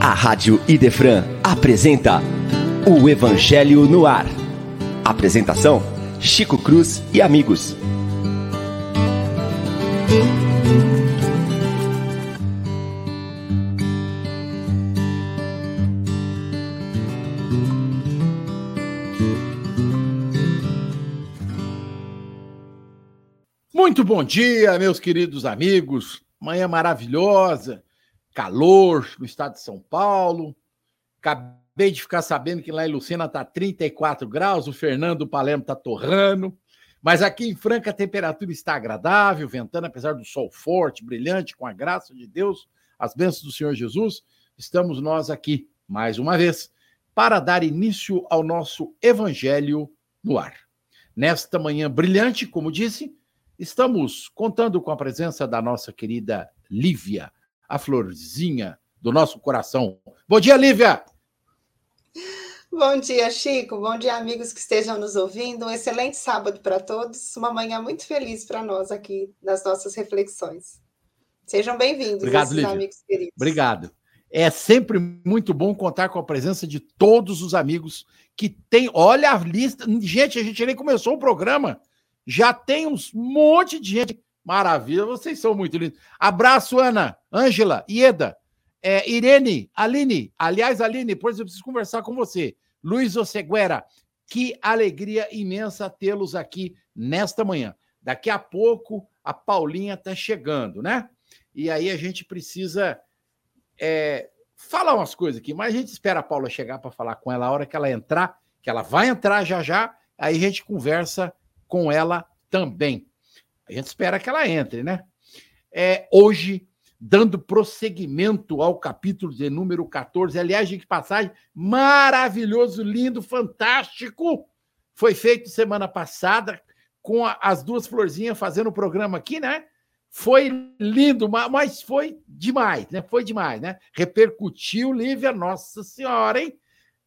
A Rádio Idefran apresenta o Evangelho no Ar. Apresentação: Chico Cruz e amigos. Muito bom dia, meus queridos amigos. Manhã maravilhosa, calor no estado de São Paulo. Acabei de ficar sabendo que lá em Lucena está 34 graus, o Fernando Palermo está torrando. Mas aqui em Franca a temperatura está agradável, ventando, apesar do sol forte, brilhante, com a graça de Deus, as bênçãos do Senhor Jesus. Estamos nós aqui, mais uma vez, para dar início ao nosso Evangelho no ar. Nesta manhã brilhante, como disse, estamos contando com a presença da nossa querida Lívia, a florzinha do nosso coração. Bom dia, Lívia! Bom dia, Chico. Bom dia, amigos que estejam nos ouvindo. Um excelente sábado para todos. Uma manhã muito feliz para nós aqui nas nossas reflexões. Sejam bem-vindos, Obrigado, Lívia. amigos queridos. Obrigado. É sempre muito bom contar com a presença de todos os amigos que tem. Olha a lista. Gente, a gente nem começou o programa. Já tem uns monte de gente. Maravilha, vocês são muito lindos. Abraço, Ana, Ângela, Ieda, é, Irene, Aline, aliás, Aline, depois eu preciso conversar com você. Luiz Oseguera, que alegria imensa tê-los aqui nesta manhã. Daqui a pouco a Paulinha está chegando, né? E aí a gente precisa é, falar umas coisas aqui, mas a gente espera a Paula chegar para falar com ela a hora que ela entrar, que ela vai entrar já já, aí a gente conversa com ela também. A gente espera que ela entre, né? É, hoje dando prosseguimento ao capítulo de número 14. Aliás, de passagem, maravilhoso, lindo, fantástico. Foi feito semana passada com a, as duas florzinhas fazendo o programa aqui, né? Foi lindo, mas foi demais, né? Foi demais, né? Repercutiu, Lívia, nossa senhora, hein?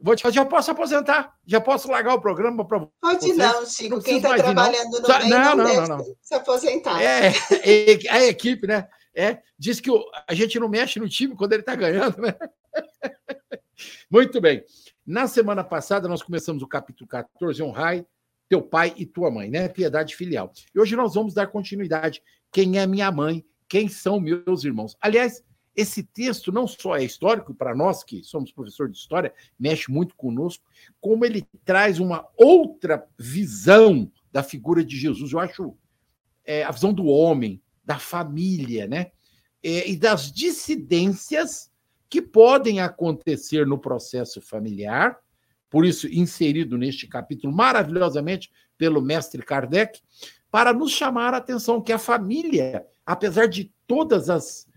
Vou te, já posso aposentar, já posso largar o programa para Pode vocês. não, Chico. Quem está trabalhando no meio não, não, não, não, se aposentar. É, é, a equipe, né? É, diz que o, a gente não mexe no time quando ele está ganhando, né? Muito bem. Na semana passada, nós começamos o capítulo 14, Honrai, teu pai e tua mãe, né? Piedade filial. E hoje nós vamos dar continuidade. Quem é minha mãe? Quem são meus irmãos? Aliás, esse texto não só é histórico, para nós que somos professor de história, mexe muito conosco, como ele traz uma outra visão da figura de Jesus. Eu acho é, a visão do homem, da família, né? É, e das dissidências que podem acontecer no processo familiar, por isso inserido neste capítulo maravilhosamente pelo mestre Kardec, para nos chamar a atenção que a família, apesar de todas as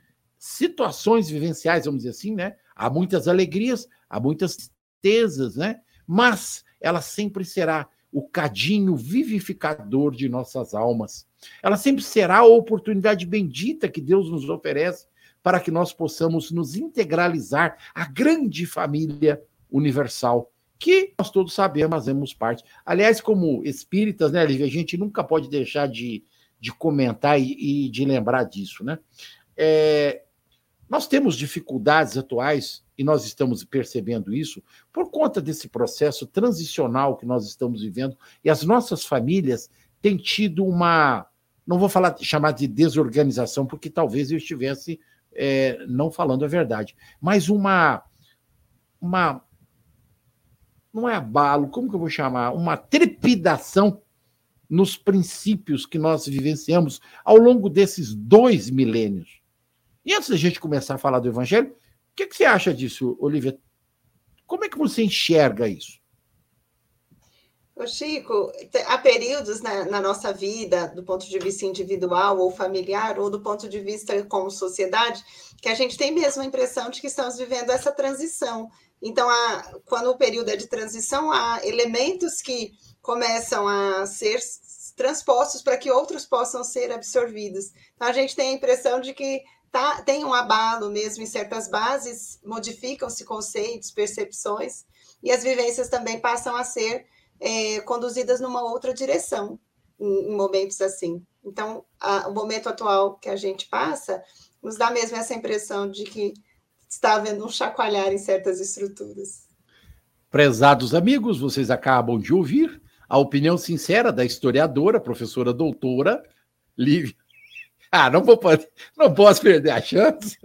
situações vivenciais, vamos dizer assim, né? Há muitas alegrias, há muitas tristezas, né? Mas ela sempre será o cadinho vivificador de nossas almas. Ela sempre será a oportunidade bendita que Deus nos oferece para que nós possamos nos integralizar à grande família universal que nós todos sabemos, fazemos parte. Aliás, como espíritas, né, Lívia, a gente nunca pode deixar de, de comentar e, e de lembrar disso, né? É, nós temos dificuldades atuais e nós estamos percebendo isso por conta desse processo transicional que nós estamos vivendo e as nossas famílias têm tido uma, não vou falar chamar de desorganização porque talvez eu estivesse é, não falando a verdade, mas uma uma não é abalo, como que eu vou chamar? Uma trepidação nos princípios que nós vivenciamos ao longo desses dois milênios. E antes da gente começar a falar do Evangelho, o que, que você acha disso, Olivia? Como é que você enxerga isso? Ô Chico, há períodos na, na, nossa vida, do ponto de vista individual ou familiar, ou do ponto de vista como sociedade, que a gente tem mesmo a impressão de que estamos vivendo essa transição. Então, há, quando o período é de transição, há elementos que começam a ser transpostos para que outros possam ser absorvidos. Então, a gente tem a impressão de que tá, tem um abalo mesmo em certas bases, modificam-se conceitos, percepções, e as vivências também passam a ser é, conduzidas numa outra direção em, em momentos assim. Então, a, o momento atual que a gente passa nos dá mesmo essa impressão de que está havendo um chacoalhar em certas estruturas. Prezados amigos, vocês acabam de ouvir a opinião sincera da historiadora, professora doutora Lívia. Ah, não, vou, não posso perder a chance.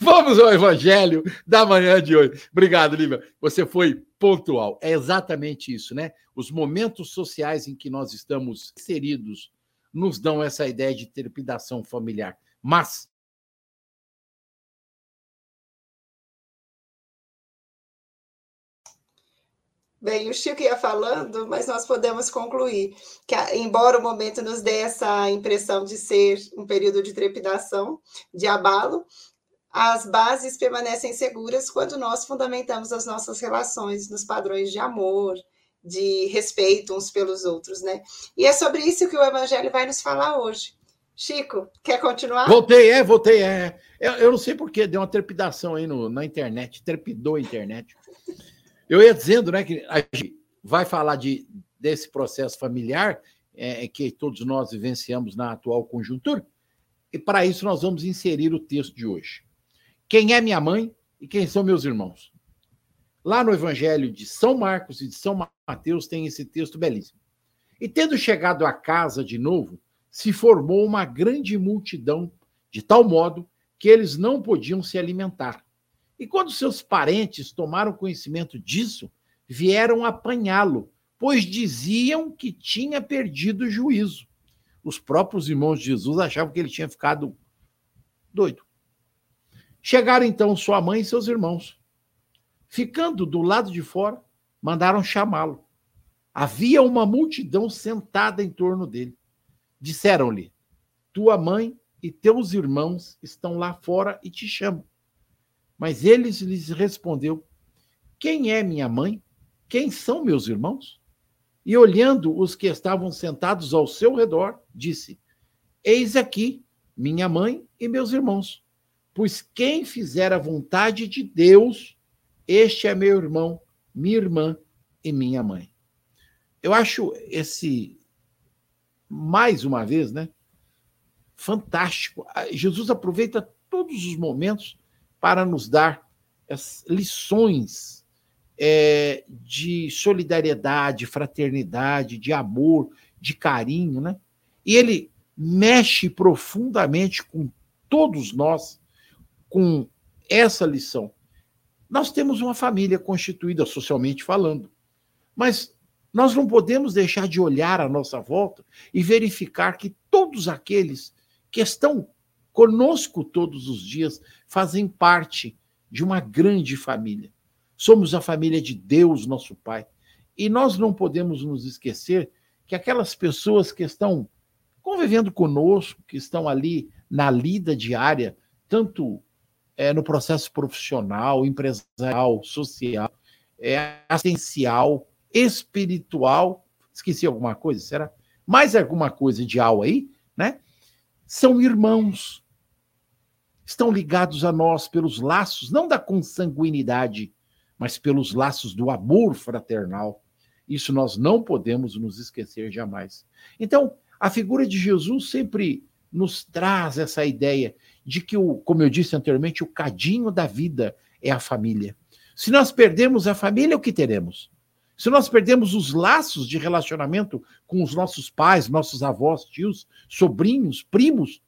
Vamos ao evangelho da manhã de hoje. Obrigado, Lívia. Você foi pontual. É exatamente isso, né? Os momentos sociais em que nós estamos inseridos nos dão essa ideia de trepidação familiar. Mas Bem, o Chico ia falando, mas nós podemos concluir que, embora o momento nos dê essa impressão de ser um período de trepidação, de abalo, as bases permanecem seguras quando nós fundamentamos as nossas relações nos padrões de amor, de respeito uns pelos outros, né? E é sobre isso que o Evangelho vai nos falar hoje. Chico, quer continuar? Voltei, é, voltei, é. Eu, eu não sei porquê, deu uma trepidação aí no, na internet, trepidou a internet. Eu ia dizendo né, que a gente vai falar de, desse processo familiar é, que todos nós vivenciamos na atual conjuntura, e para isso nós vamos inserir o texto de hoje. Quem é minha mãe e quem são meus irmãos? Lá no Evangelho de São Marcos e de São Mateus tem esse texto belíssimo. E tendo chegado à casa de novo, se formou uma grande multidão, de tal modo que eles não podiam se alimentar. E quando seus parentes tomaram conhecimento disso, vieram apanhá-lo, pois diziam que tinha perdido o juízo. Os próprios irmãos de Jesus achavam que ele tinha ficado doido. Chegaram então sua mãe e seus irmãos. Ficando do lado de fora, mandaram chamá-lo. Havia uma multidão sentada em torno dele. Disseram-lhe: Tua mãe e teus irmãos estão lá fora e te chamam. Mas ele lhes respondeu: Quem é minha mãe? Quem são meus irmãos? E olhando os que estavam sentados ao seu redor, disse: Eis aqui minha mãe e meus irmãos. Pois quem fizer a vontade de Deus, este é meu irmão, minha irmã e minha mãe. Eu acho esse, mais uma vez, né? Fantástico. Jesus aproveita todos os momentos para nos dar lições é, de solidariedade, fraternidade, de amor, de carinho, né? E ele mexe profundamente com todos nós com essa lição. Nós temos uma família constituída socialmente falando, mas nós não podemos deixar de olhar à nossa volta e verificar que todos aqueles que estão conosco todos os dias, fazem parte de uma grande família. Somos a família de Deus, nosso Pai. E nós não podemos nos esquecer que aquelas pessoas que estão convivendo conosco, que estão ali na lida diária, tanto é, no processo profissional, empresarial, social, é, assistencial, espiritual, esqueci alguma coisa, será? Mais alguma coisa de al aí, né? São irmãos, estão ligados a nós pelos laços, não da consanguinidade, mas pelos laços do amor fraternal. Isso nós não podemos nos esquecer jamais. Então, a figura de Jesus sempre nos traz essa ideia de que, o, como eu disse anteriormente, o cadinho da vida é a família. Se nós perdemos a família, o que teremos? Se nós perdemos os laços de relacionamento com os nossos pais, nossos avós, tios, sobrinhos, primos,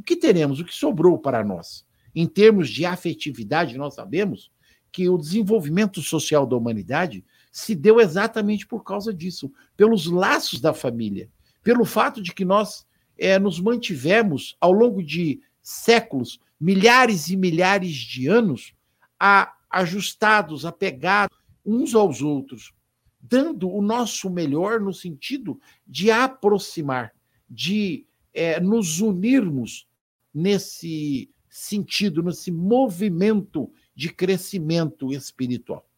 o que teremos? O que sobrou para nós? Em termos de afetividade, nós sabemos que o desenvolvimento social da humanidade se deu exatamente por causa disso, pelos laços da família, pelo fato de que nós é, nos mantivemos ao longo de séculos, milhares e milhares de anos, a, ajustados, apegados uns aos outros, dando o nosso melhor no sentido de aproximar, de é, nos unirmos nesse sentido, nesse movimento de crescimento espiritual.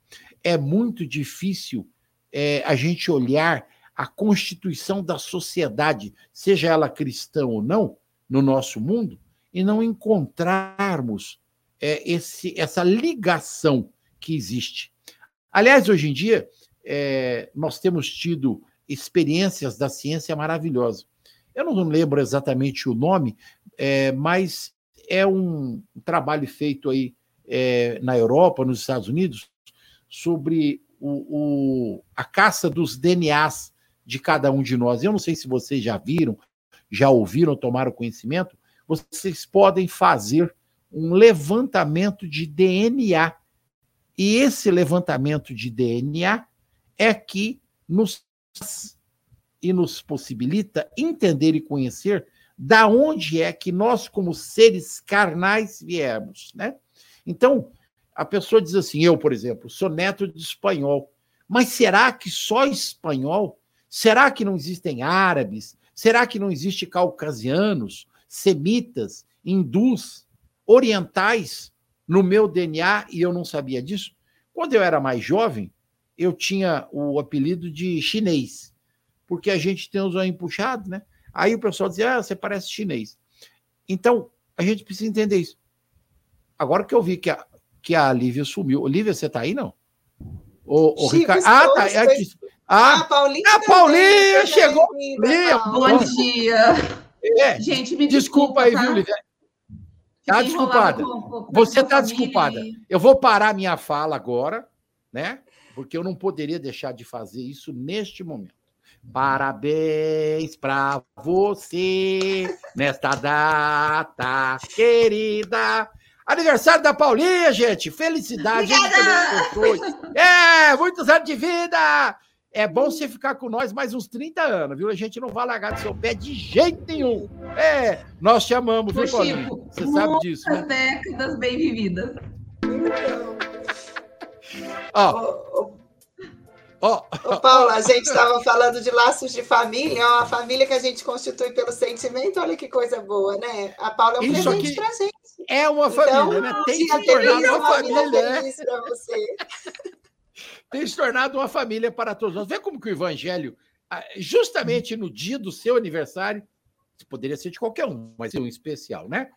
É muito difícil é, a gente olhar a constituição da sociedade, seja ela cristã ou não, no nosso mundo, e não encontrarmos é, esse, essa ligação que existe. Aliás, hoje em dia, é, nós temos tido experiências da ciência maravilhosas. Eu não lembro exatamente o nome, é, mas é um trabalho feito aí é, na Europa, nos Estados Unidos, sobre o, o, a caça dos DNAs de cada um de nós. Eu não sei se vocês já viram, já ouviram, tomaram conhecimento. Vocês podem fazer um levantamento de DNA. E esse levantamento de DNA é que nos e nos possibilita entender e conhecer da onde é que nós, como seres carnais, viemos, né? Então, a pessoa diz assim, eu, por exemplo, sou neto de espanhol, mas será que só espanhol? Será que não existem árabes? Será que não existe caucasianos, semitas, hindus, orientais no meu DNA e eu não sabia disso? Quando eu era mais jovem, eu tinha o apelido de chinês, porque a gente tem os olhos puxados, né? Aí o pessoal dizia, ah, você parece chinês. Então, a gente precisa entender isso. Agora que eu vi que a, que a Lívia sumiu. Olivia, você está aí, não? O, o Ricardo. Ah, tá. É aqui. Ah, a Paulinha. A Paulinha chegou. Bom dia. É, gente, me desculpa, desculpa aí, tá? viu, Lívia? Está desculpada. Você está desculpada. Eu vou parar minha fala agora, né? Porque eu não poderia deixar de fazer isso neste momento. Parabéns para você nesta data querida. Aniversário da Paulinha, gente. Felicidade. É, muitos anos de vida. É bom você ficar com nós mais uns 30 anos, viu? A gente não vai largar do seu pé de jeito nenhum. É, nós te amamos, viu, Paulinha? Você sabe disso. Muitas né? décadas bem vividas. Ó, Oh. Ô, Paulo, a gente estava falando de laços de família, ó, a família que a gente constitui pelo sentimento, olha que coisa boa, né? A Paula é um Isso presente para gente. É uma então, família, né? Tem se tornado uma, família. Né? você. Tem se tornado uma família para todos nós. Vê como que o Evangelho, ah, justamente no dia do seu aniversário, poderia ser de qualquer um, mas é um especial, né?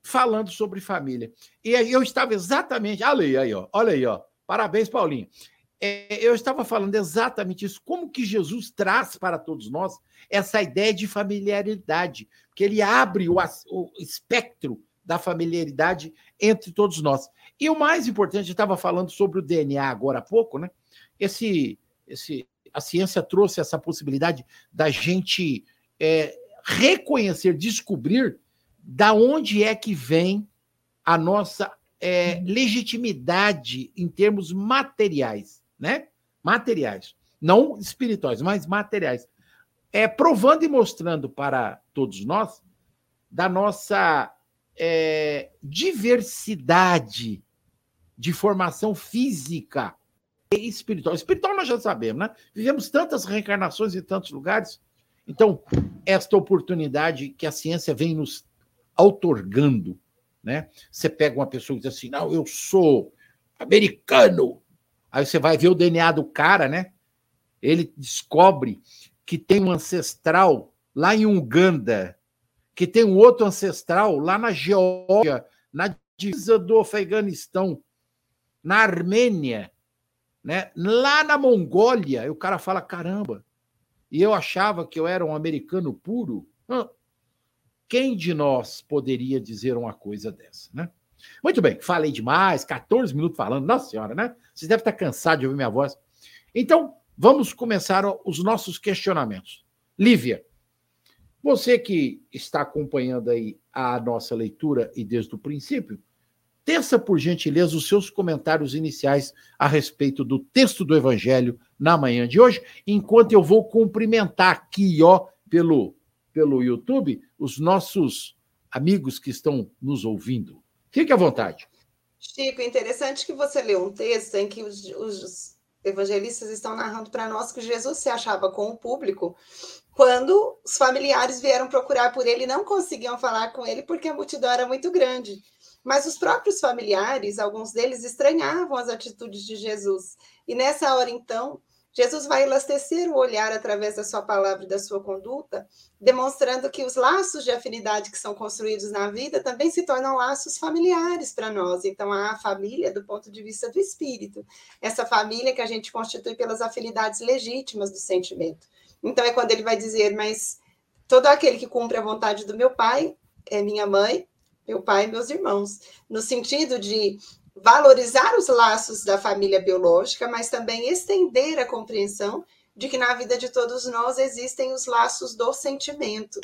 Falando sobre família. E aí eu estava exatamente. Olha aí, aí ó, olha aí, ó. Parabéns, Paulinho é, eu estava falando exatamente isso. Como que Jesus traz para todos nós essa ideia de familiaridade? Que ele abre o, o espectro da familiaridade entre todos nós. E o mais importante, eu estava falando sobre o DNA agora há pouco, né? Esse, esse, a ciência trouxe essa possibilidade da gente é, reconhecer, descobrir da onde é que vem a nossa é, legitimidade em termos materiais né? Materiais. Não espirituais, mas materiais. É, provando e mostrando para todos nós da nossa é, diversidade de formação física e espiritual. Espiritual nós já sabemos, né? Vivemos tantas reencarnações em tantos lugares. Então, esta oportunidade que a ciência vem nos outorgando, né? Você pega uma pessoa e diz assim: não, eu sou americano, Aí você vai ver o DNA do cara, né? Ele descobre que tem um ancestral lá em Uganda, que tem um outro ancestral lá na Geórgia, na divisa do Afeganistão, na Armênia, né? lá na Mongólia. E o cara fala: caramba, e eu achava que eu era um americano puro. Quem de nós poderia dizer uma coisa dessa, né? Muito bem, falei demais, 14 minutos falando, nossa senhora, né? Vocês devem estar cansados de ouvir minha voz. Então, vamos começar os nossos questionamentos. Lívia, você que está acompanhando aí a nossa leitura e desde o princípio, teça por gentileza os seus comentários iniciais a respeito do texto do Evangelho na manhã de hoje, enquanto eu vou cumprimentar aqui, ó, pelo, pelo YouTube, os nossos amigos que estão nos ouvindo. Fique à vontade. Chico, interessante que você leu um texto em que os, os evangelistas estão narrando para nós que Jesus se achava com o público quando os familiares vieram procurar por ele e não conseguiam falar com ele porque a multidão era muito grande. Mas os próprios familiares, alguns deles, estranhavam as atitudes de Jesus. E nessa hora, então, Jesus vai elastecer o olhar através da sua palavra e da sua conduta, demonstrando que os laços de afinidade que são construídos na vida também se tornam laços familiares para nós. Então, a família, do ponto de vista do espírito, essa família que a gente constitui pelas afinidades legítimas do sentimento. Então, é quando ele vai dizer, mas todo aquele que cumpre a vontade do meu pai é minha mãe, meu pai e meus irmãos, no sentido de valorizar os laços da família biológica, mas também estender a compreensão de que na vida de todos nós existem os laços do sentimento.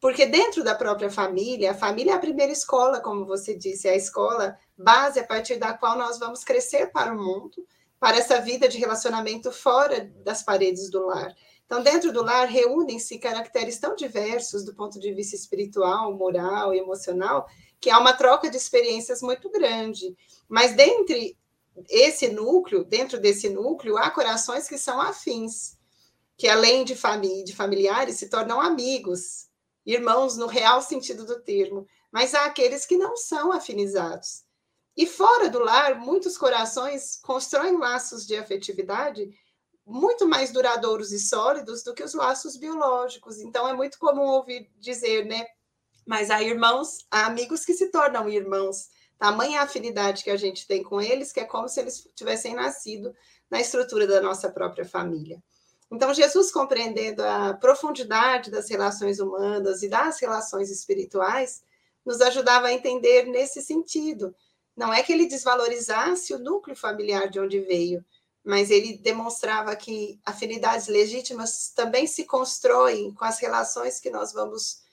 Porque dentro da própria família, a família é a primeira escola, como você disse, é a escola base a partir da qual nós vamos crescer para o mundo, para essa vida de relacionamento fora das paredes do lar. Então, dentro do lar, reúnem-se caracteres tão diversos do ponto de vista espiritual, moral e emocional, que há uma troca de experiências muito grande. Mas dentre esse núcleo, dentro desse núcleo, há corações que são afins, que além de, família, de familiares, se tornam amigos, irmãos no real sentido do termo. Mas há aqueles que não são afinizados. E fora do lar, muitos corações constroem laços de afetividade muito mais duradouros e sólidos do que os laços biológicos. Então é muito comum ouvir dizer, né? Mas há irmãos, há amigos que se tornam irmãos. Tamanha afinidade que a gente tem com eles, que é como se eles tivessem nascido na estrutura da nossa própria família. Então, Jesus, compreendendo a profundidade das relações humanas e das relações espirituais, nos ajudava a entender nesse sentido. Não é que ele desvalorizasse o núcleo familiar de onde veio, mas ele demonstrava que afinidades legítimas também se constroem com as relações que nós vamos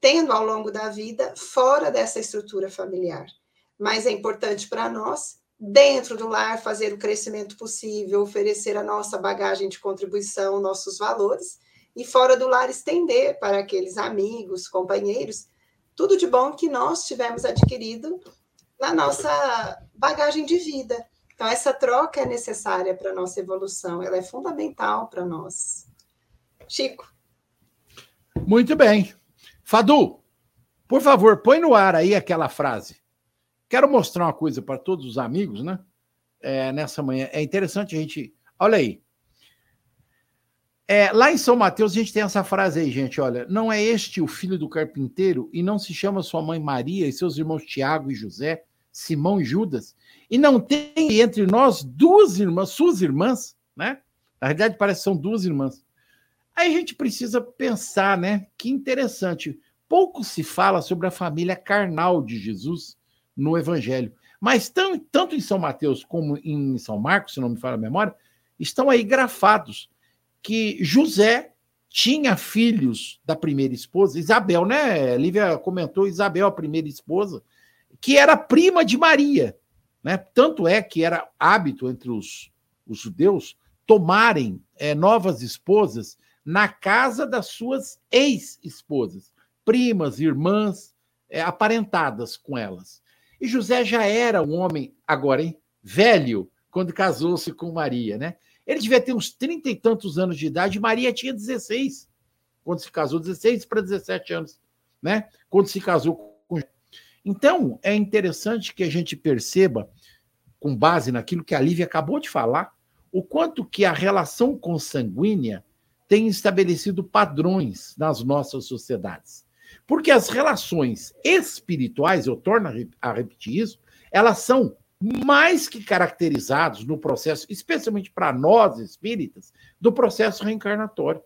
tendo ao longo da vida fora dessa estrutura familiar. Mas é importante para nós, dentro do lar, fazer o crescimento possível, oferecer a nossa bagagem de contribuição, nossos valores, e fora do lar estender para aqueles amigos, companheiros, tudo de bom que nós tivemos adquirido na nossa bagagem de vida. Então, essa troca é necessária para a nossa evolução, ela é fundamental para nós. Chico. Muito bem. Fadu, por favor, põe no ar aí aquela frase. Quero mostrar uma coisa para todos os amigos, né? É, nessa manhã. É interessante a gente. Olha aí. É, lá em São Mateus, a gente tem essa frase aí, gente. Olha, não é este o filho do carpinteiro e não se chama sua mãe Maria e seus irmãos Tiago e José, Simão e Judas? E não tem entre nós duas irmãs, suas irmãs, né? Na verdade, parece que são duas irmãs. Aí a gente precisa pensar, né? Que interessante. Pouco se fala sobre a família carnal de Jesus no Evangelho. Mas tão, tanto em São Mateus como em São Marcos, se não me falha a memória, estão aí grafados que José tinha filhos da primeira esposa, Isabel, né? Lívia comentou Isabel, a primeira esposa, que era prima de Maria. Né? Tanto é que era hábito entre os, os judeus tomarem é, novas esposas na casa das suas ex-esposas, primas, irmãs, é, aparentadas com elas. E José já era um homem, agora, hein, velho, quando casou-se com Maria, né? Ele devia ter uns trinta e tantos anos de idade, Maria tinha 16, quando se casou, 16 para 17 anos, né? Quando se casou então, é interessante que a gente perceba, com base naquilo que a Lívia acabou de falar, o quanto que a relação consanguínea tem estabelecido padrões nas nossas sociedades. Porque as relações espirituais, eu torno a repetir isso, elas são mais que caracterizadas no processo, especialmente para nós espíritas, do processo reencarnatório.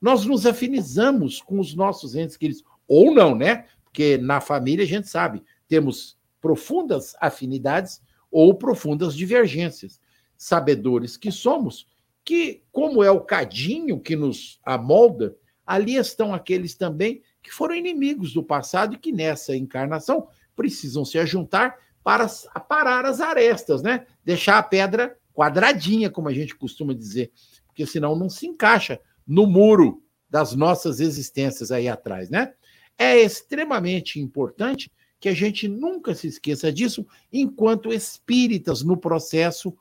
Nós nos afinizamos com os nossos entes queridos, ou não, né? Porque na família a gente sabe, temos profundas afinidades ou profundas divergências. Sabedores que somos, que, como é o cadinho que nos amolda, ali estão aqueles também que foram inimigos do passado e que nessa encarnação precisam se ajuntar para parar as arestas, né? Deixar a pedra quadradinha, como a gente costuma dizer, porque senão não se encaixa no muro das nossas existências aí atrás, né? É extremamente importante que a gente nunca se esqueça disso enquanto espíritas no processo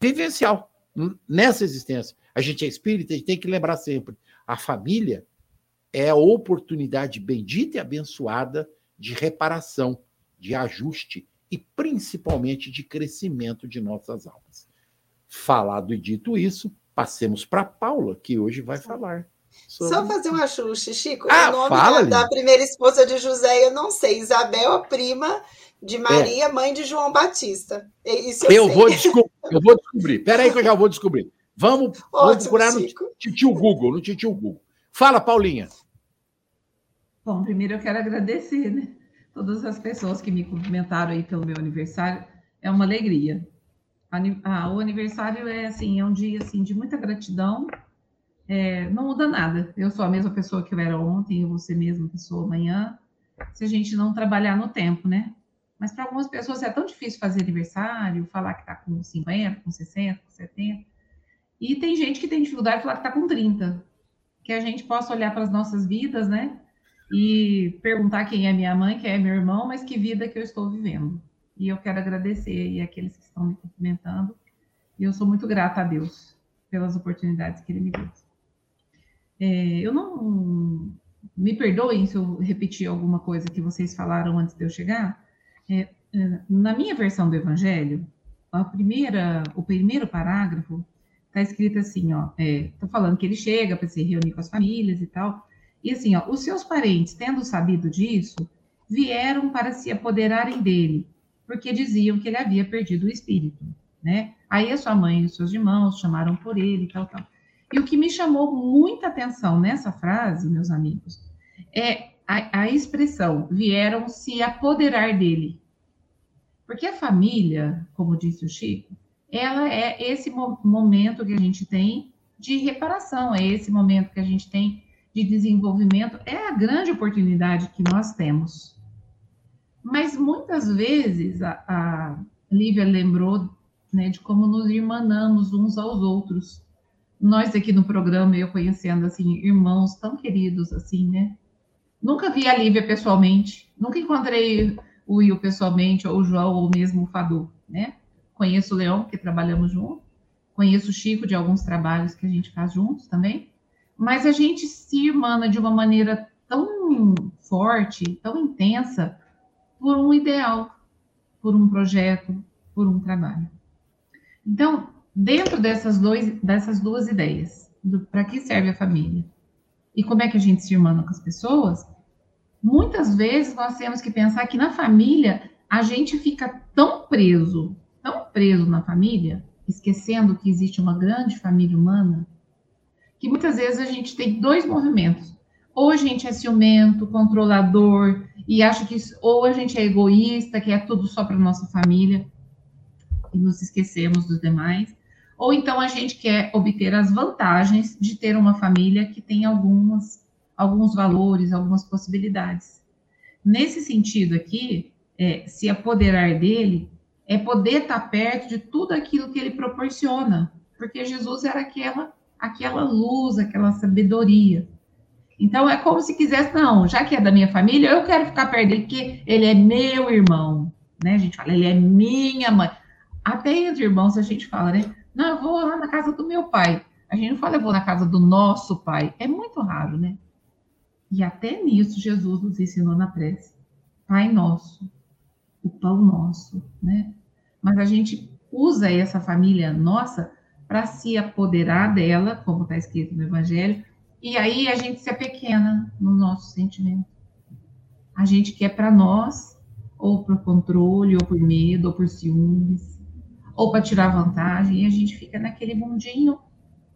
vivencial, nessa existência. A gente é espírita, a gente tem que lembrar sempre: a família é a oportunidade bendita e abençoada de reparação, de ajuste e principalmente de crescimento de nossas almas. Falado e dito isso, passemos para Paula, que hoje vai falar. Sobre... Só fazer um ajuste, Chico. Ah, o nome fala, da, da, primeira esposa de José, eu não sei. Isabel, a prima de Maria, é. mãe de João Batista. Isso eu, eu vou descobrir. Eu vou descobrir. Espera aí que eu já vou descobrir. Vamos, Ótimo, vamos procurar Chico. no tio Google, no tio Google. Fala, Paulinha. Bom, primeiro eu quero agradecer, né? Todas as pessoas que me cumprimentaram aí pelo meu aniversário. É uma alegria. Ah, o aniversário é assim, é um dia assim de muita gratidão. É, não muda nada. Eu sou a mesma pessoa que eu era ontem, eu vou ser a mesma pessoa amanhã, se a gente não trabalhar no tempo, né? Mas para algumas pessoas é tão difícil fazer aniversário, falar que está com 50, com 60, com 70. E tem gente que tem dificuldade de falar que está com 30. Que a gente possa olhar para as nossas vidas, né? E perguntar quem é minha mãe, quem é meu irmão, mas que vida que eu estou vivendo. E eu quero agradecer aí aqueles que estão me cumprimentando. E eu sou muito grata a Deus pelas oportunidades que Ele me deu. É, eu não. Me perdoem se eu repetir alguma coisa que vocês falaram antes de eu chegar. É, é na minha versão do Evangelho, a primeira, o primeiro parágrafo está escrito assim, ó, é, falando que ele chega para se reunir com as famílias e tal, e assim, ó, os seus parentes, tendo sabido disso, vieram para se apoderarem dele, porque diziam que ele havia perdido o espírito, né? Aí a sua mãe e os seus irmãos chamaram por ele e tal, tal. E o que me chamou muita atenção nessa frase, meus amigos, é a, a expressão vieram se apoderar dele. Porque a família, como disse o Chico, ela é esse mo momento que a gente tem de reparação, é esse momento que a gente tem de desenvolvimento, é a grande oportunidade que nós temos. Mas muitas vezes a, a Lívia lembrou né, de como nos irmanamos uns aos outros. Nós aqui no programa, eu conhecendo assim, irmãos tão queridos assim, né? Nunca vi a Lívia pessoalmente, nunca encontrei o Will pessoalmente, ou o João, ou mesmo o Fadu, né? Conheço o Leão, que trabalhamos junto, conheço o Chico de alguns trabalhos que a gente faz juntos também, mas a gente se irmana de uma maneira tão forte, tão intensa, por um ideal, por um projeto, por um trabalho. Então, dentro dessas, dois, dessas duas ideias, para que serve a família? E como é que a gente se irmana com as pessoas, muitas vezes nós temos que pensar que na família a gente fica tão preso, tão preso na família, esquecendo que existe uma grande família humana, que muitas vezes a gente tem dois movimentos. Ou a gente é ciumento, controlador, e acha que. Ou a gente é egoísta, que é tudo só para nossa família, e nos esquecemos dos demais. Ou então a gente quer obter as vantagens de ter uma família que tem algumas, alguns valores, algumas possibilidades. Nesse sentido aqui, é, se apoderar dele é poder estar perto de tudo aquilo que ele proporciona, porque Jesus era aquela aquela luz, aquela sabedoria. Então é como se quisesse, não, já que é da minha família, eu quero ficar perto dele, porque ele é meu irmão, né? A gente fala, ele é minha mãe. Até entre irmãos a gente fala, né? Não, eu vou lá na casa do meu pai. A gente não fala, eu vou na casa do nosso pai. É muito raro, né? E até nisso Jesus nos ensinou na prece. Pai nosso, o pão nosso, né? Mas a gente usa essa família nossa para se apoderar dela, como está escrito no Evangelho, e aí a gente se apequena no nosso sentimento. A gente quer para nós, ou por controle, ou por medo, ou por ciúmes, ou para tirar vantagem, e a gente fica naquele mundinho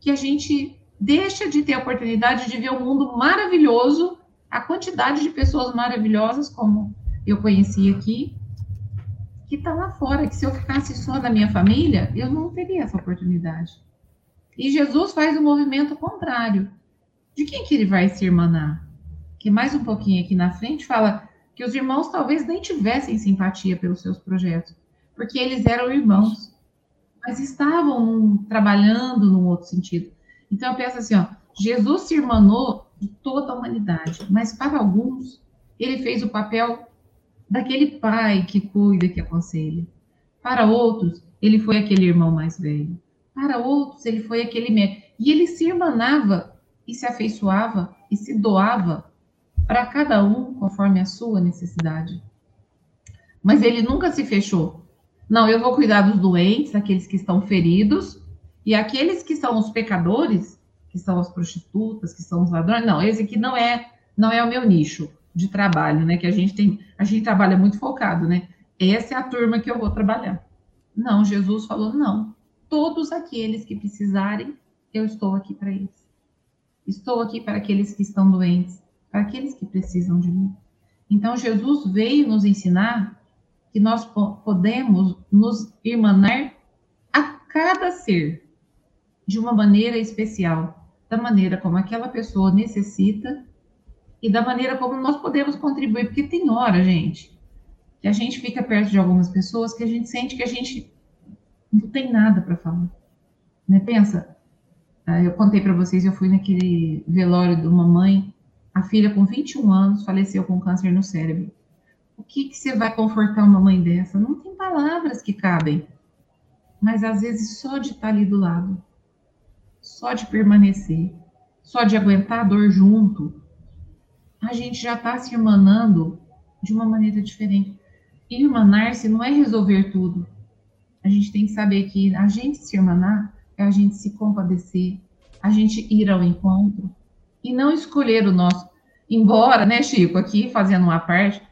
que a gente deixa de ter a oportunidade de ver um mundo maravilhoso, a quantidade de pessoas maravilhosas, como eu conheci aqui, que está lá fora, que se eu ficasse só da minha família, eu não teria essa oportunidade. E Jesus faz o movimento contrário. De quem que ele vai se irmanar? Que mais um pouquinho aqui na frente fala que os irmãos talvez nem tivessem simpatia pelos seus projetos, porque eles eram irmãos, mas estavam trabalhando num outro sentido. Então eu penso assim, ó, Jesus se irmanou de toda a humanidade, mas para alguns ele fez o papel daquele pai que cuida, que aconselha. Para outros, ele foi aquele irmão mais velho. Para outros, ele foi aquele médico. E ele se irmanava e se afeiçoava e se doava para cada um conforme a sua necessidade. Mas ele nunca se fechou. Não, eu vou cuidar dos doentes, aqueles que estão feridos, e aqueles que são os pecadores, que são as prostitutas, que são os ladrões. Não, esse aqui não é, não é o meu nicho de trabalho, né? Que a gente tem, a gente trabalha muito focado, né? Essa é a turma que eu vou trabalhar. Não, Jesus falou não. Todos aqueles que precisarem, eu estou aqui para eles. Estou aqui para aqueles que estão doentes. para aqueles que precisam de mim. Então, Jesus veio nos ensinar que nós podemos nos irmanar a cada ser de uma maneira especial, da maneira como aquela pessoa necessita e da maneira como nós podemos contribuir, porque tem hora, gente, que a gente fica perto de algumas pessoas que a gente sente que a gente não tem nada para falar. Né? Pensa, ah, eu contei para vocês, eu fui naquele velório de uma mãe, a filha com 21 anos faleceu com câncer no cérebro. O que, que você vai confortar uma mãe dessa? Não tem palavras que cabem. Mas às vezes só de estar ali do lado, só de permanecer, só de aguentar a dor junto, a gente já está se irmanando de uma maneira diferente. Irmanar-se não é resolver tudo. A gente tem que saber que a gente se irmanar é a gente se compadecer, a gente ir ao encontro e não escolher o nosso. Embora, né, Chico, aqui fazendo uma parte,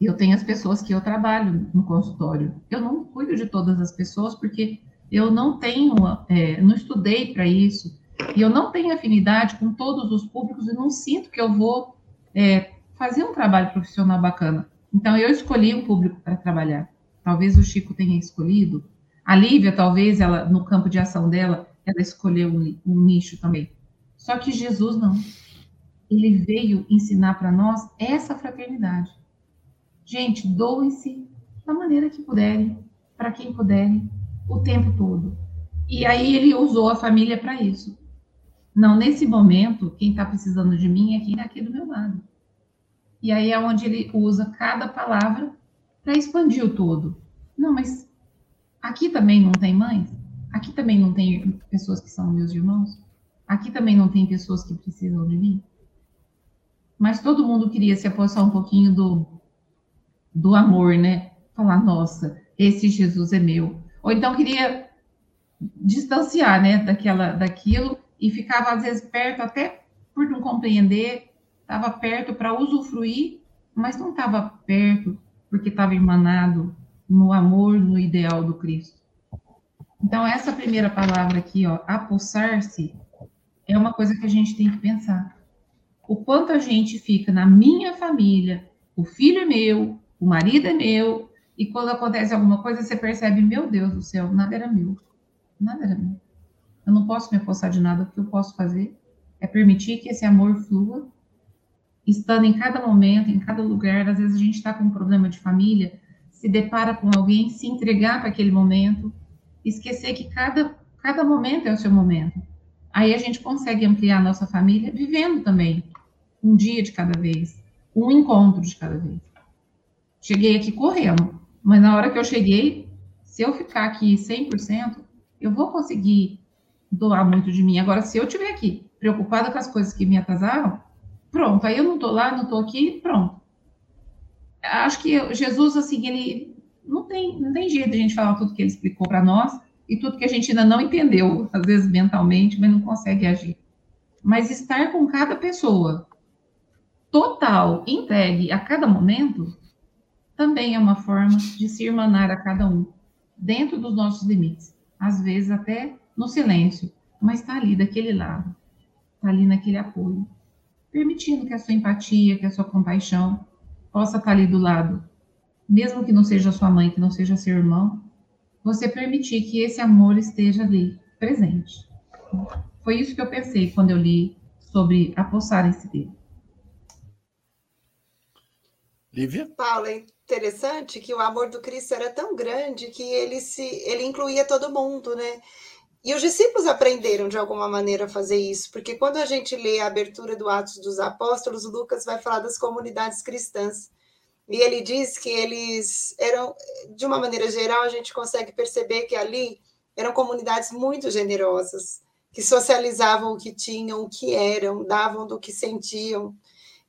eu tenho as pessoas que eu trabalho no consultório. Eu não cuido de todas as pessoas porque eu não tenho, é, não estudei para isso e eu não tenho afinidade com todos os públicos e não sinto que eu vou é, fazer um trabalho profissional bacana. Então eu escolhi um público para trabalhar. Talvez o Chico tenha escolhido. A Lívia, talvez, ela no campo de ação dela, ela escolheu um, um nicho também. Só que Jesus não. Ele veio ensinar para nós essa fraternidade. Gente, doem-se da maneira que puderem, para quem puderem, o tempo todo. E aí ele usou a família para isso. Não, nesse momento, quem está precisando de mim é quem está aqui do meu lado. E aí é onde ele usa cada palavra para expandir o todo. Não, mas aqui também não tem mães? Aqui também não tem pessoas que são meus irmãos? Aqui também não tem pessoas que precisam de mim? Mas todo mundo queria se apossar um pouquinho do, do amor, né? Falar, nossa, esse Jesus é meu. Ou então queria distanciar, né, daquela, daquilo e ficava às vezes perto até por não compreender, estava perto para usufruir, mas não estava perto porque estava emanado no amor, no ideal do Cristo. Então, essa primeira palavra aqui, ó, apossar-se, é uma coisa que a gente tem que pensar. O quanto a gente fica na minha família, o filho é meu, o marido é meu, e quando acontece alguma coisa, você percebe, meu Deus do céu, nada era meu. Nada era meu. Eu não posso me apossar de nada, o que eu posso fazer é permitir que esse amor flua, estando em cada momento, em cada lugar. Às vezes a gente está com um problema de família, se depara com alguém, se entregar para aquele momento, esquecer que cada, cada momento é o seu momento. Aí a gente consegue ampliar a nossa família vivendo também, um dia de cada vez, um encontro de cada vez. Cheguei aqui correndo, mas na hora que eu cheguei, se eu ficar aqui 100%, eu vou conseguir doar muito de mim. Agora, se eu estiver aqui preocupada com as coisas que me atrasaram, pronto, aí eu não estou lá, não estou aqui, pronto. Acho que Jesus, assim, ele não tem, não tem jeito de a gente falar tudo que ele explicou para nós e tudo que a gente ainda não entendeu, às vezes mentalmente, mas não consegue agir. Mas estar com cada pessoa, total, entregue a cada momento, também é uma forma de se irmanar a cada um, dentro dos nossos limites. Às vezes até no silêncio, mas está ali daquele lado, está ali naquele apoio, permitindo que a sua empatia, que a sua compaixão possa estar tá ali do lado, mesmo que não seja sua mãe, que não seja seu irmão, você permitir que esse amor esteja ali, presente. Foi isso que eu pensei quando eu li sobre apossarem-se dele. Lívia? Paulo, é interessante que o amor do Cristo era tão grande que ele se ele incluía todo mundo, né? E os discípulos aprenderam de alguma maneira a fazer isso, porque quando a gente lê a abertura do Atos dos Apóstolos, Lucas vai falar das comunidades cristãs. E ele diz que eles eram, de uma maneira geral, a gente consegue perceber que ali eram comunidades muito generosas, que socializavam o que tinham, o que eram, davam do que sentiam.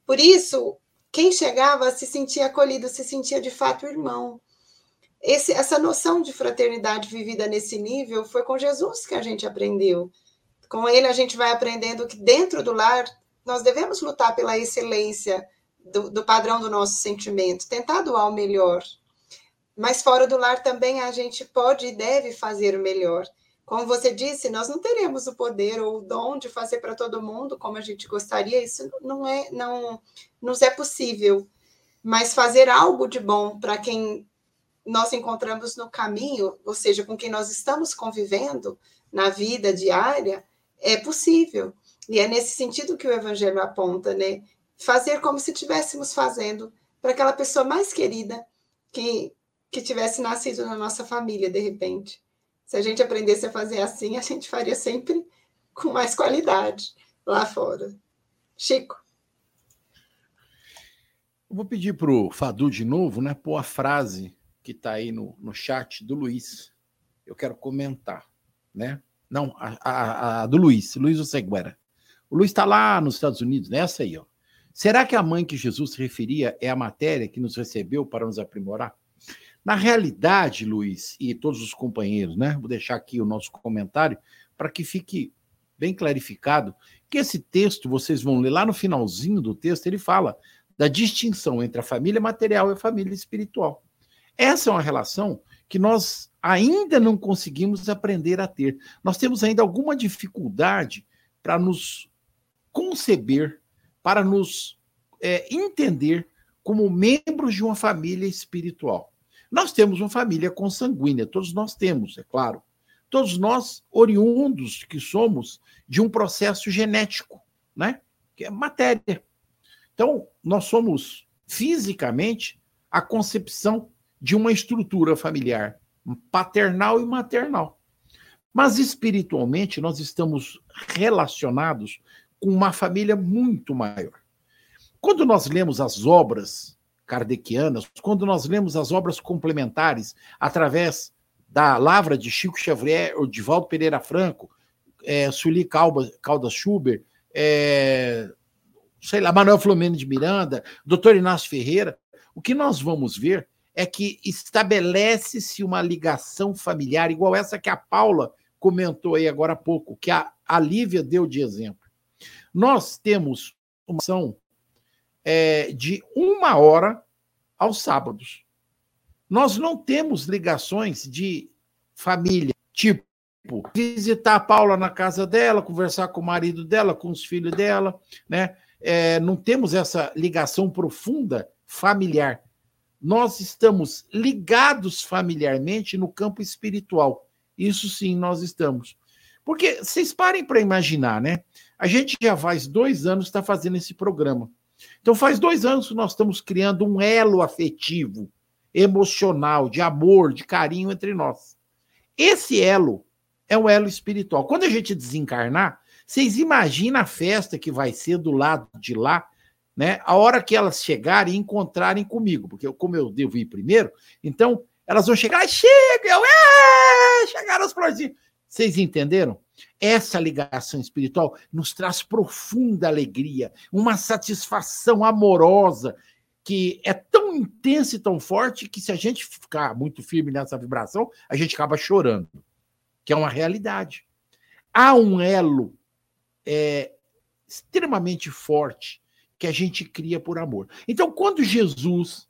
Por isso, quem chegava se sentia acolhido, se sentia de fato irmão. Esse, essa noção de fraternidade vivida nesse nível foi com Jesus que a gente aprendeu. Com ele, a gente vai aprendendo que dentro do lar nós devemos lutar pela excelência do, do padrão do nosso sentimento, tentar doar o melhor. Mas fora do lar também a gente pode e deve fazer o melhor Como você disse, nós não teremos o poder ou o dom de fazer para todo mundo como a gente gostaria, isso não é, não nos é possível. Mas fazer algo de bom para quem nós encontramos no caminho, ou seja, com quem nós estamos convivendo na vida diária, é possível. E é nesse sentido que o evangelho aponta, né? Fazer como se estivéssemos fazendo para aquela pessoa mais querida que que tivesse nascido na nossa família de repente. Se a gente aprendesse a fazer assim, a gente faria sempre com mais qualidade lá fora. Chico. Eu vou pedir para o Fadu de novo, né, pôr a frase que está aí no, no chat do Luiz. Eu quero comentar, né? Não, a, a, a do Luiz, Luiz Oseguera. O Luiz está lá nos Estados Unidos, nessa aí, ó. Será que a mãe que Jesus se referia é a matéria que nos recebeu para nos aprimorar? Na realidade, Luiz e todos os companheiros, né? Vou deixar aqui o nosso comentário para que fique bem clarificado que esse texto, vocês vão ler lá no finalzinho do texto, ele fala da distinção entre a família material e a família espiritual. Essa é uma relação que nós ainda não conseguimos aprender a ter. Nós temos ainda alguma dificuldade para nos conceber, para nos é, entender como membros de uma família espiritual. Nós temos uma família consanguínea, todos nós temos, é claro. Todos nós oriundos que somos de um processo genético, né? Que é matéria. Então, nós somos fisicamente a concepção de uma estrutura familiar paternal e maternal. Mas espiritualmente nós estamos relacionados com uma família muito maior. Quando nós lemos as obras kardecianas, quando nós lemos as obras complementares através da Lavra de Chico Xavier, ou de Valdo Pereira Franco, é, Sueli Caldas Schubert, é, sei lá, Manuel Flamengo de Miranda, doutor Inácio Ferreira, o que nós vamos ver é que estabelece-se uma ligação familiar, igual essa que a Paula comentou aí agora há pouco, que a, a Lívia deu de exemplo. Nós temos uma ação é, de uma hora aos sábados. Nós não temos ligações de família, tipo visitar a Paula na casa dela, conversar com o marido dela, com os filhos dela, né? É, não temos essa ligação profunda familiar. Nós estamos ligados familiarmente no campo espiritual. Isso sim, nós estamos. Porque vocês parem para imaginar, né? A gente já faz dois anos está fazendo esse programa. Então, faz dois anos que nós estamos criando um elo afetivo, emocional, de amor, de carinho entre nós. Esse elo é um elo espiritual. Quando a gente desencarnar, vocês imaginam a festa que vai ser do lado de lá, né? A hora que elas chegarem e encontrarem comigo, porque como eu devo ir primeiro, então elas vão chegar, chega, eu, é, chegaram as florzinhas. Vocês entenderam? Essa ligação espiritual nos traz profunda alegria, uma satisfação amorosa que é tão intensa e tão forte que se a gente ficar muito firme nessa vibração, a gente acaba chorando, que é uma realidade. Há um elo é, extremamente forte que a gente cria por amor. Então, quando Jesus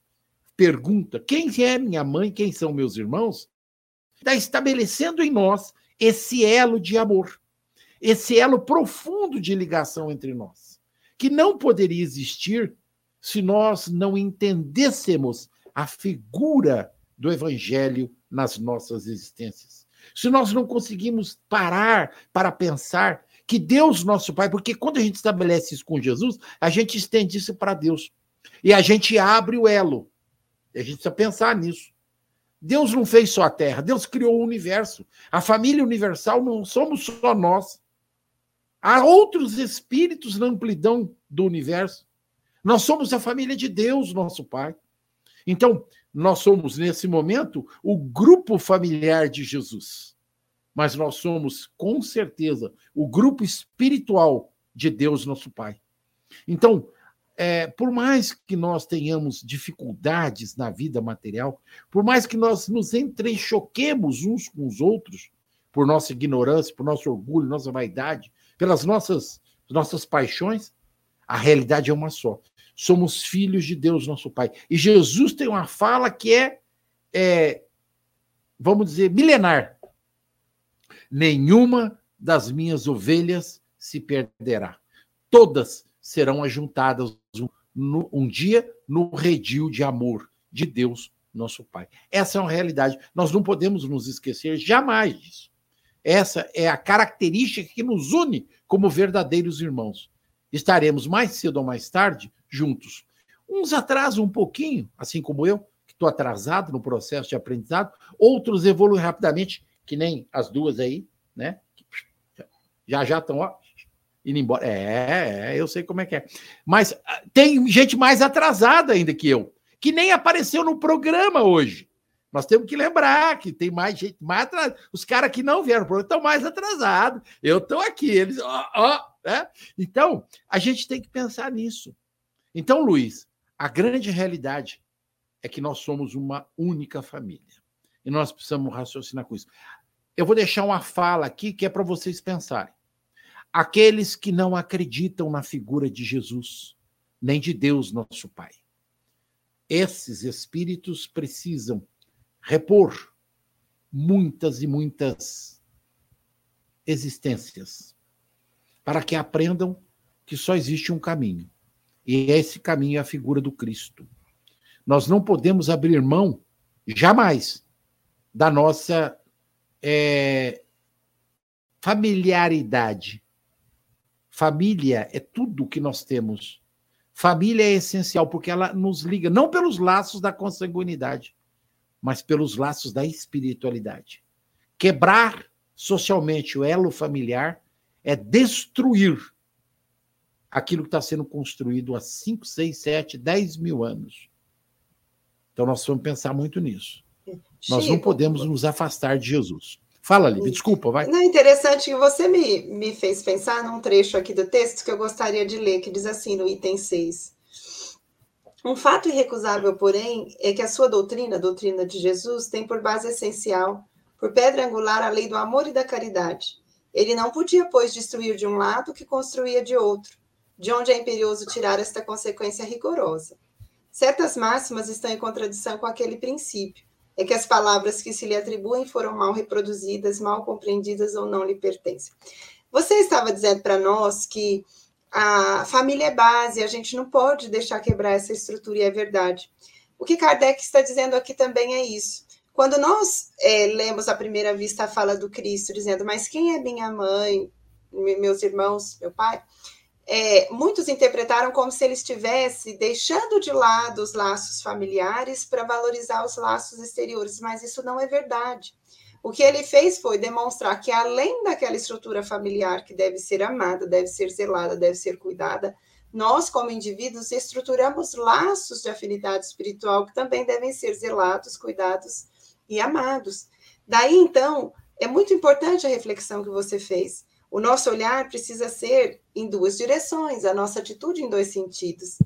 pergunta quem é minha mãe, quem são meus irmãos, está estabelecendo em nós esse elo de amor, esse elo profundo de ligação entre nós, que não poderia existir se nós não entendêssemos a figura do evangelho nas nossas existências. Se nós não conseguimos parar para pensar que Deus, nosso Pai, porque quando a gente estabelece isso com Jesus, a gente estende isso para Deus. E a gente abre o elo. E a gente precisa pensar nisso. Deus não fez só a Terra, Deus criou o universo. A família universal não somos só nós. Há outros espíritos na amplidão do universo. Nós somos a família de Deus, nosso Pai. Então, nós somos, nesse momento, o grupo familiar de Jesus. Mas nós somos, com certeza, o grupo espiritual de Deus, nosso Pai. Então, é, por mais que nós tenhamos dificuldades na vida material, por mais que nós nos entrechoquemos uns com os outros, por nossa ignorância, por nosso orgulho, nossa vaidade, pelas nossas, nossas paixões, a realidade é uma só. Somos filhos de Deus, nosso Pai. E Jesus tem uma fala que é, é vamos dizer, milenar. Nenhuma das minhas ovelhas se perderá. Todas serão ajuntadas um, um dia no redil de amor de Deus, nosso Pai. Essa é uma realidade. Nós não podemos nos esquecer jamais disso. Essa é a característica que nos une como verdadeiros irmãos. Estaremos mais cedo ou mais tarde juntos. Uns atrasam um pouquinho, assim como eu, que estou atrasado no processo de aprendizado, outros evoluem rapidamente, que nem as duas aí, né? Já já estão, indo embora. É, é, eu sei como é que é. Mas ah, tem gente mais atrasada ainda que eu, que nem apareceu no programa hoje. Nós temos que lembrar que tem mais gente mais atrasada. Os caras que não vieram para estão mais atrasados. Eu estou aqui, eles, ó, ó, né? Então, a gente tem que pensar nisso. Então, Luiz, a grande realidade é que nós somos uma única família. E nós precisamos raciocinar com isso. Eu vou deixar uma fala aqui que é para vocês pensarem. Aqueles que não acreditam na figura de Jesus, nem de Deus, nosso Pai. Esses espíritos precisam repor muitas e muitas existências para que aprendam que só existe um caminho. E esse caminho é a figura do Cristo. Nós não podemos abrir mão, jamais, da nossa é, familiaridade. Família é tudo que nós temos. Família é essencial porque ela nos liga, não pelos laços da consanguinidade, mas pelos laços da espiritualidade. Quebrar socialmente o elo familiar é destruir aquilo que está sendo construído há 5, 6, 7, 10 mil anos. Então nós vamos pensar muito nisso. Nós não podemos nos afastar de Jesus. Fala, Lívia, desculpa, vai. Não, é interessante que você me, me fez pensar num trecho aqui do texto que eu gostaria de ler, que diz assim no item 6. Um fato irrecusável, porém, é que a sua doutrina, a doutrina de Jesus, tem por base essencial, por pedra angular, a lei do amor e da caridade. Ele não podia, pois, destruir de um lado o que construía de outro, de onde é imperioso tirar esta consequência rigorosa. Certas máximas estão em contradição com aquele princípio, é que as palavras que se lhe atribuem foram mal reproduzidas, mal compreendidas ou não lhe pertencem. Você estava dizendo para nós que a família é base, a gente não pode deixar quebrar essa estrutura, e é verdade. O que Kardec está dizendo aqui também é isso. Quando nós é, lemos à primeira vista a fala do Cristo, dizendo, mas quem é minha mãe, meus irmãos, meu pai? É, muitos interpretaram como se ele estivesse deixando de lado os laços familiares para valorizar os laços exteriores, mas isso não é verdade. O que ele fez foi demonstrar que, além daquela estrutura familiar que deve ser amada, deve ser zelada, deve ser cuidada, nós, como indivíduos, estruturamos laços de afinidade espiritual que também devem ser zelados, cuidados e amados. Daí, então, é muito importante a reflexão que você fez. O nosso olhar precisa ser em duas direções, a nossa atitude em dois sentidos.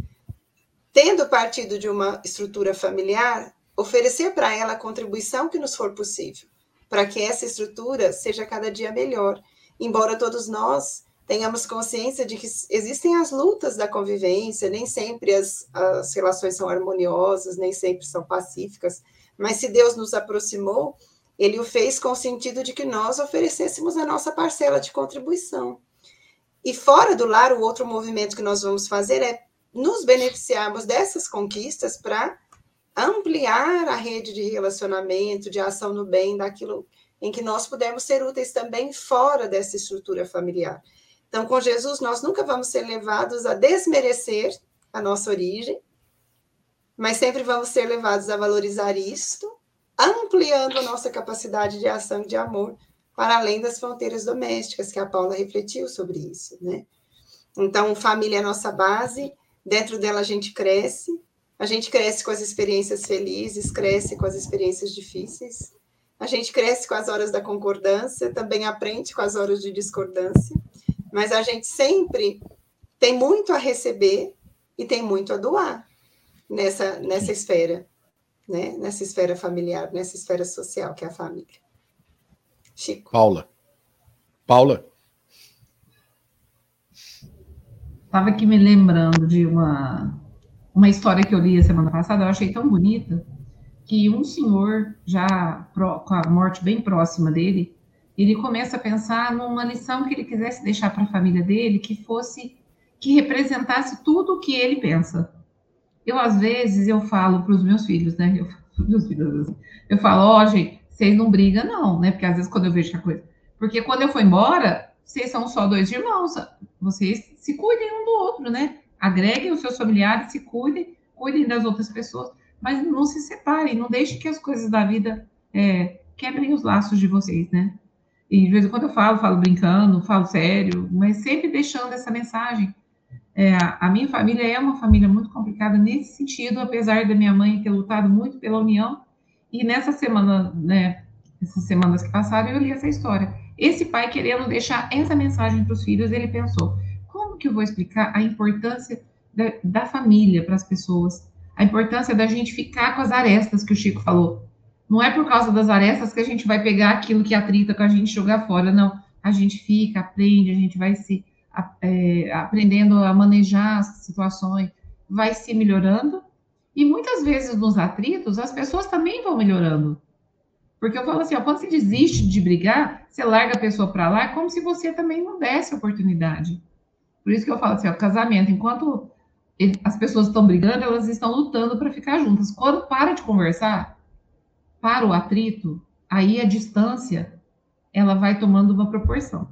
Tendo partido de uma estrutura familiar, oferecer para ela a contribuição que nos for possível para que essa estrutura seja cada dia melhor. Embora todos nós tenhamos consciência de que existem as lutas da convivência, nem sempre as, as relações são harmoniosas, nem sempre são pacíficas, mas se Deus nos aproximou, ele o fez com o sentido de que nós oferecêssemos a nossa parcela de contribuição. E fora do lar, o outro movimento que nós vamos fazer é nos beneficiarmos dessas conquistas para ampliar a rede de relacionamento, de ação no bem, daquilo em que nós pudermos ser úteis também fora dessa estrutura familiar. Então, com Jesus, nós nunca vamos ser levados a desmerecer a nossa origem, mas sempre vamos ser levados a valorizar isto, ampliando nossa capacidade de ação de amor para além das fronteiras domésticas, que a Paula refletiu sobre isso, né? Então, família é nossa base, dentro dela a gente cresce, a gente cresce com as experiências felizes, cresce com as experiências difíceis. A gente cresce com as horas da concordância, também aprende com as horas de discordância. Mas a gente sempre tem muito a receber e tem muito a doar nessa, nessa esfera, né? Nessa esfera familiar, nessa esfera social que é a família. Chico. Paula. Paula. Estava aqui me lembrando de uma uma história que eu li a semana passada, eu achei tão bonita, que um senhor, já com a morte bem próxima dele, ele começa a pensar numa lição que ele quisesse deixar para a família dele, que fosse que representasse tudo o que ele pensa. Eu às vezes eu falo para os meus filhos, né? Eu, meus filhos, assim, eu falo, ó, oh, gente, vocês não brigam não, né? Porque às vezes quando eu vejo a coisa, porque quando eu for embora, vocês são só dois irmãos, vocês se cuidem um do outro, né? Agreguem os seus familiares, se cuidem, cuidem das outras pessoas, mas não se separem, não deixem que as coisas da vida é, quebrem os laços de vocês, né? E de vez em quando eu falo, falo brincando, falo sério, mas sempre deixando essa mensagem. É, a minha família é uma família muito complicada nesse sentido, apesar da minha mãe ter lutado muito pela união. E nessa semana, né, essas semanas que passaram, eu li essa história. Esse pai querendo deixar essa mensagem para os filhos, ele pensou: como que eu vou explicar a importância da, da família para as pessoas? A importância da gente ficar com as arestas que o Chico falou. Não é por causa das arestas que a gente vai pegar aquilo que atrita com a gente jogar fora, não. A gente fica, aprende, a gente vai se é, aprendendo a manejar as situações, vai se melhorando. E muitas vezes nos atritos, as pessoas também vão melhorando. Porque eu falo assim, ó, quando você desiste de brigar, você larga a pessoa para lá, é como se você também não desse oportunidade. Por isso que eu falo assim, ó, casamento, enquanto as pessoas estão brigando, elas estão lutando para ficar juntas. Quando para de conversar, para o atrito, aí a distância ela vai tomando uma proporção.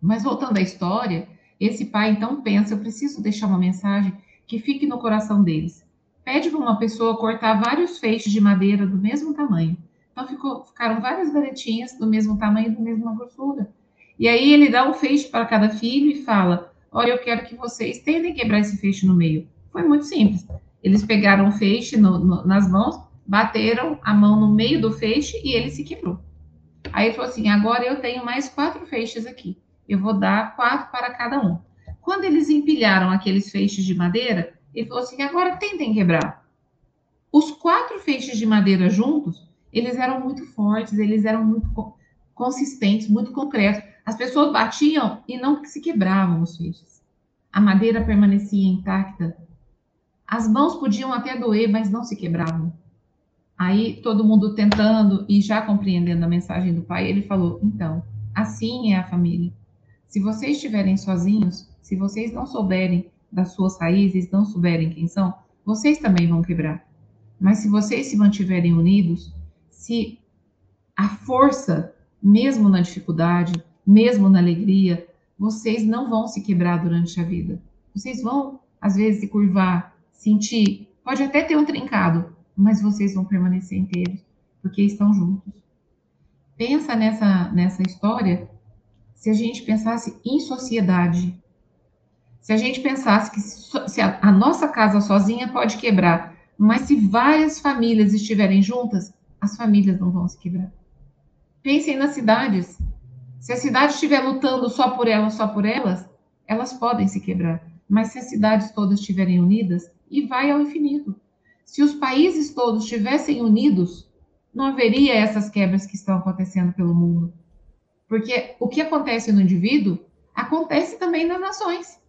Mas voltando à história, esse pai então pensa: eu preciso deixar uma mensagem que fique no coração deles. Pede para uma pessoa cortar vários feixes de madeira do mesmo tamanho. Então ficou, ficaram várias varetinhas do mesmo tamanho, da mesma grossura. E aí ele dá um feixe para cada filho e fala: Olha, eu quero que vocês tentem quebrar esse feixe no meio. Foi muito simples. Eles pegaram o feixe no, no, nas mãos, bateram a mão no meio do feixe e ele se quebrou. Aí ele falou assim: agora eu tenho mais quatro feixes aqui. Eu vou dar quatro para cada um. Quando eles empilharam aqueles feixes de madeira, ele falou assim: agora tentem quebrar. Os quatro feixes de madeira juntos, eles eram muito fortes, eles eram muito consistentes, muito concretos. As pessoas batiam e não se quebravam os feixes. A madeira permanecia intacta. As mãos podiam até doer, mas não se quebravam. Aí todo mundo tentando e já compreendendo a mensagem do pai, ele falou: então, assim é a família. Se vocês estiverem sozinhos, se vocês não souberem das suas raízes, não souberem quem são, vocês também vão quebrar. Mas se vocês se mantiverem unidos, se a força, mesmo na dificuldade, mesmo na alegria, vocês não vão se quebrar durante a vida. Vocês vão, às vezes, se curvar, sentir, pode até ter um trincado, mas vocês vão permanecer inteiros, porque estão juntos. Pensa nessa, nessa história, se a gente pensasse em sociedade, se a gente pensasse que se a, a nossa casa sozinha pode quebrar, mas se várias famílias estiverem juntas, as famílias não vão se quebrar. Pensem nas cidades. Se a cidade estiver lutando só por elas, só por elas, elas podem se quebrar. Mas se as cidades todas estiverem unidas, e vai ao infinito. Se os países todos estivessem unidos, não haveria essas quebras que estão acontecendo pelo mundo. Porque o que acontece no indivíduo acontece também nas nações.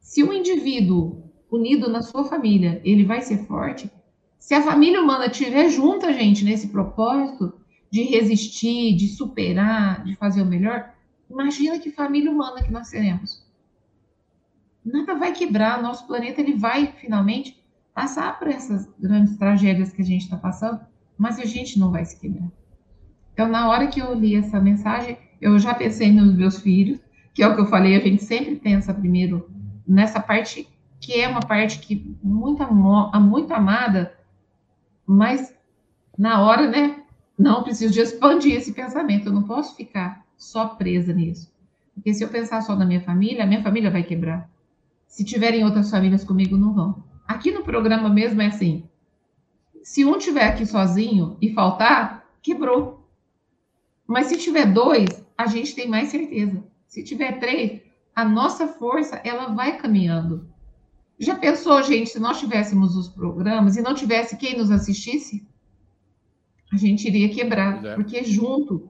Se um indivíduo unido na sua família, ele vai ser forte, se a família humana estiver junto a gente nesse propósito de resistir, de superar, de fazer o melhor, imagina que família humana que nós seremos. Nada vai quebrar, nosso planeta ele vai finalmente passar por essas grandes tragédias que a gente está passando, mas a gente não vai se quebrar. Então, na hora que eu li essa mensagem, eu já pensei nos meus filhos, que é o que eu falei, a gente sempre pensa primeiro nessa parte que é uma parte que muito, muito amada, mas na hora, né, não preciso de expandir esse pensamento, eu não posso ficar só presa nisso. Porque se eu pensar só na minha família, a minha família vai quebrar. Se tiverem outras famílias comigo, não vão. Aqui no programa mesmo é assim: se um tiver aqui sozinho e faltar, quebrou. Mas se tiver dois, a gente tem mais certeza. Se tiver três, a nossa força ela vai caminhando. Já pensou, gente, se nós tivéssemos os programas e não tivesse quem nos assistisse? A gente iria quebrar, é. porque junto,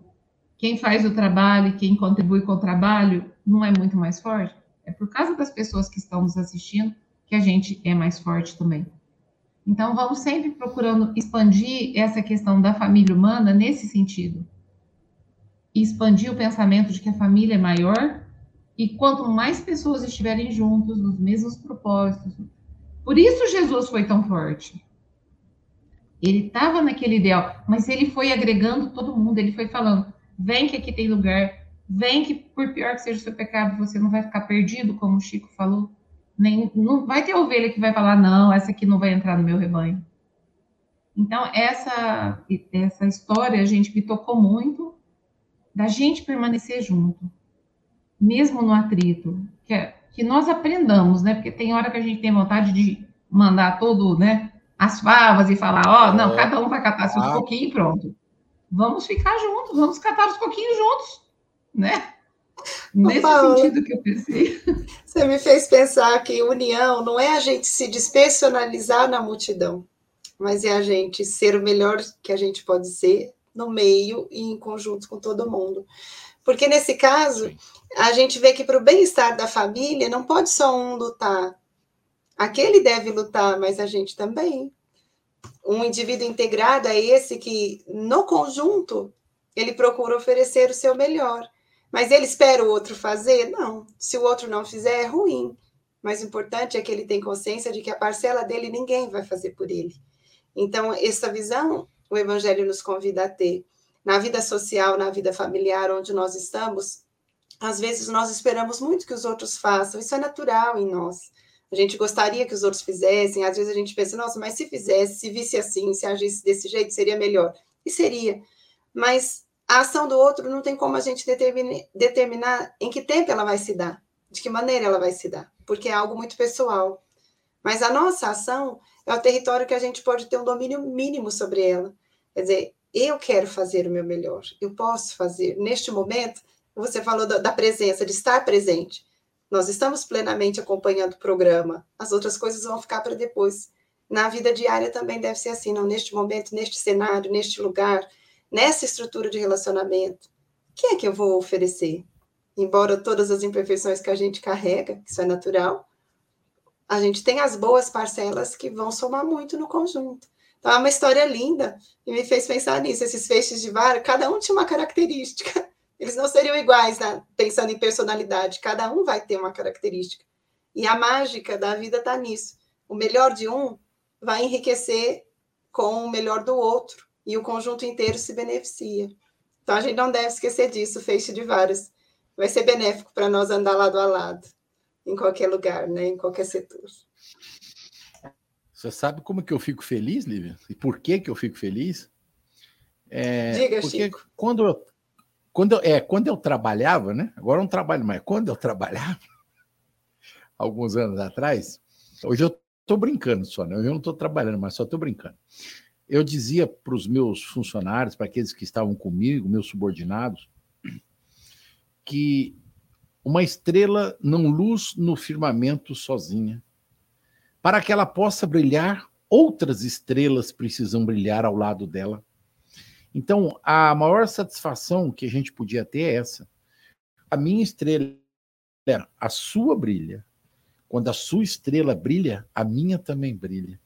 quem faz o trabalho, quem contribui com o trabalho, não é muito mais forte? É por causa das pessoas que estão nos assistindo que a gente é mais forte também. Então, vamos sempre procurando expandir essa questão da família humana nesse sentido. Expandir o pensamento de que a família é maior e quanto mais pessoas estiverem juntos nos mesmos propósitos. Por isso Jesus foi tão forte. Ele estava naquele ideal, mas ele foi agregando todo mundo, ele foi falando: vem que aqui tem lugar, vem que por pior que seja o seu pecado, você não vai ficar perdido, como o Chico falou. Nem, não vai ter ovelha que vai falar, não, essa aqui não vai entrar no meu rebanho. Então, essa, essa história, a gente me tocou muito da gente permanecer junto, mesmo no atrito, que, é, que nós aprendamos, né? Porque tem hora que a gente tem vontade de mandar todo, né? As favas e falar, ó, oh, não, é. cada um vai catar seus ah. coquinhos e pronto. Vamos ficar juntos, vamos catar os coquinhos juntos, né? Nesse sentido que eu pensei. Você me fez pensar que união não é a gente se despersonalizar na multidão, mas é a gente ser o melhor que a gente pode ser no meio e em conjunto com todo mundo. Porque nesse caso, a gente vê que para o bem-estar da família não pode só um lutar. Aquele deve lutar, mas a gente também. Um indivíduo integrado é esse que, no conjunto, ele procura oferecer o seu melhor. Mas ele espera o outro fazer? Não. Se o outro não fizer, é ruim. Mas o importante é que ele tem consciência de que a parcela dele ninguém vai fazer por ele. Então, essa visão o Evangelho nos convida a ter. Na vida social, na vida familiar, onde nós estamos, às vezes nós esperamos muito que os outros façam, isso é natural em nós. A gente gostaria que os outros fizessem, às vezes a gente pensa, nossa, mas se fizesse, se visse assim, se agisse desse jeito, seria melhor. E seria. Mas a ação do outro não tem como a gente determinar em que tempo ela vai se dar, de que maneira ela vai se dar, porque é algo muito pessoal. Mas a nossa ação é o território que a gente pode ter um domínio mínimo sobre ela. Quer dizer, eu quero fazer o meu melhor, eu posso fazer. Neste momento, você falou da, presença, de estar presente. Nós estamos plenamente acompanhando o programa, as outras coisas vão ficar para depois. Na vida diária também deve ser assim, não neste momento, neste cenário, neste lugar, nessa estrutura de relacionamento. O que é que eu vou oferecer? Embora todas as imperfeições que a gente carrega, isso é natural, a gente tem as boas parcelas que vão somar muito no conjunto. Então, é uma história linda e me fez pensar nisso. Esses feixes de vara, cada um tinha uma característica. Eles não seriam iguais, né? pensando em personalidade. Cada um vai ter uma característica. E a mágica da vida está nisso. O melhor de um vai enriquecer com o melhor do outro. E o conjunto inteiro se beneficia. Então, a gente não deve esquecer disso, feixe de varas. Vai ser benéfico para nós andar lado a lado em qualquer lugar, né? em qualquer setor. Você sabe como que eu fico feliz, Lívia? E por que que eu fico feliz? É, Diga, porque Chico. Quando eu, quando, eu, é, quando eu trabalhava, né? Agora eu não trabalho mais. Quando eu trabalhava, alguns anos atrás, hoje eu estou brincando só, né? Eu não estou trabalhando, mas só estou brincando. Eu dizia para os meus funcionários, para aqueles que estavam comigo, meus subordinados, que uma estrela não luz no firmamento sozinha. Para que ela possa brilhar, outras estrelas precisam brilhar ao lado dela. Então, a maior satisfação que a gente podia ter é essa. A minha estrela, a sua brilha. Quando a sua estrela brilha, a minha também brilha.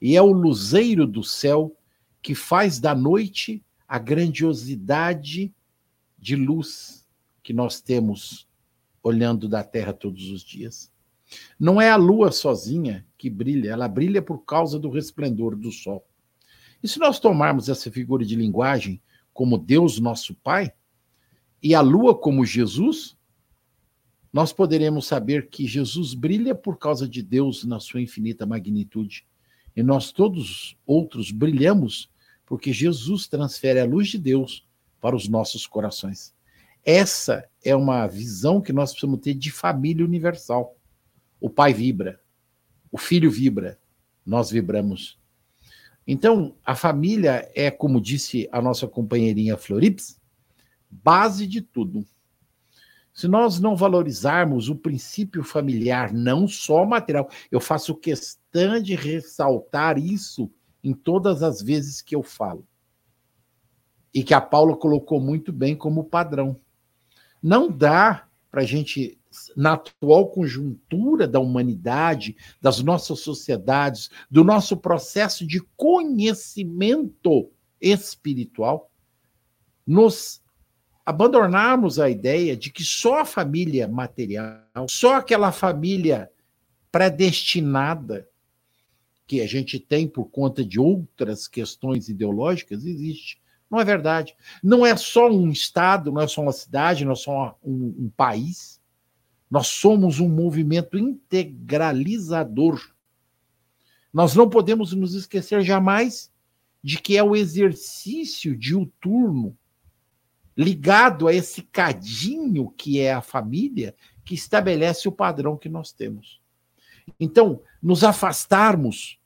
E é o luzeiro do céu que faz da noite a grandiosidade de luz que nós temos olhando da Terra todos os dias. Não é a lua sozinha que brilha, ela brilha por causa do resplendor do sol. E se nós tomarmos essa figura de linguagem como Deus nosso Pai, e a lua como Jesus, nós poderemos saber que Jesus brilha por causa de Deus na sua infinita magnitude. E nós todos outros brilhamos porque Jesus transfere a luz de Deus para os nossos corações. Essa é uma visão que nós precisamos ter de família universal. O pai vibra, o filho vibra, nós vibramos. Então, a família é, como disse a nossa companheirinha Florips, base de tudo. Se nós não valorizarmos o princípio familiar, não só material, eu faço questão de ressaltar isso em todas as vezes que eu falo. E que a Paula colocou muito bem como padrão. Não dá para a gente, na atual conjuntura da humanidade, das nossas sociedades, do nosso processo de conhecimento espiritual, nos abandonarmos a ideia de que só a família material, só aquela família predestinada que a gente tem por conta de outras questões ideológicas existe. Não é verdade. Não é só um Estado, não é só uma cidade, não é só um, um país. Nós somos um movimento integralizador. Nós não podemos nos esquecer jamais de que é o exercício diuturno ligado a esse cadinho que é a família, que estabelece o padrão que nós temos. Então, nos afastarmos,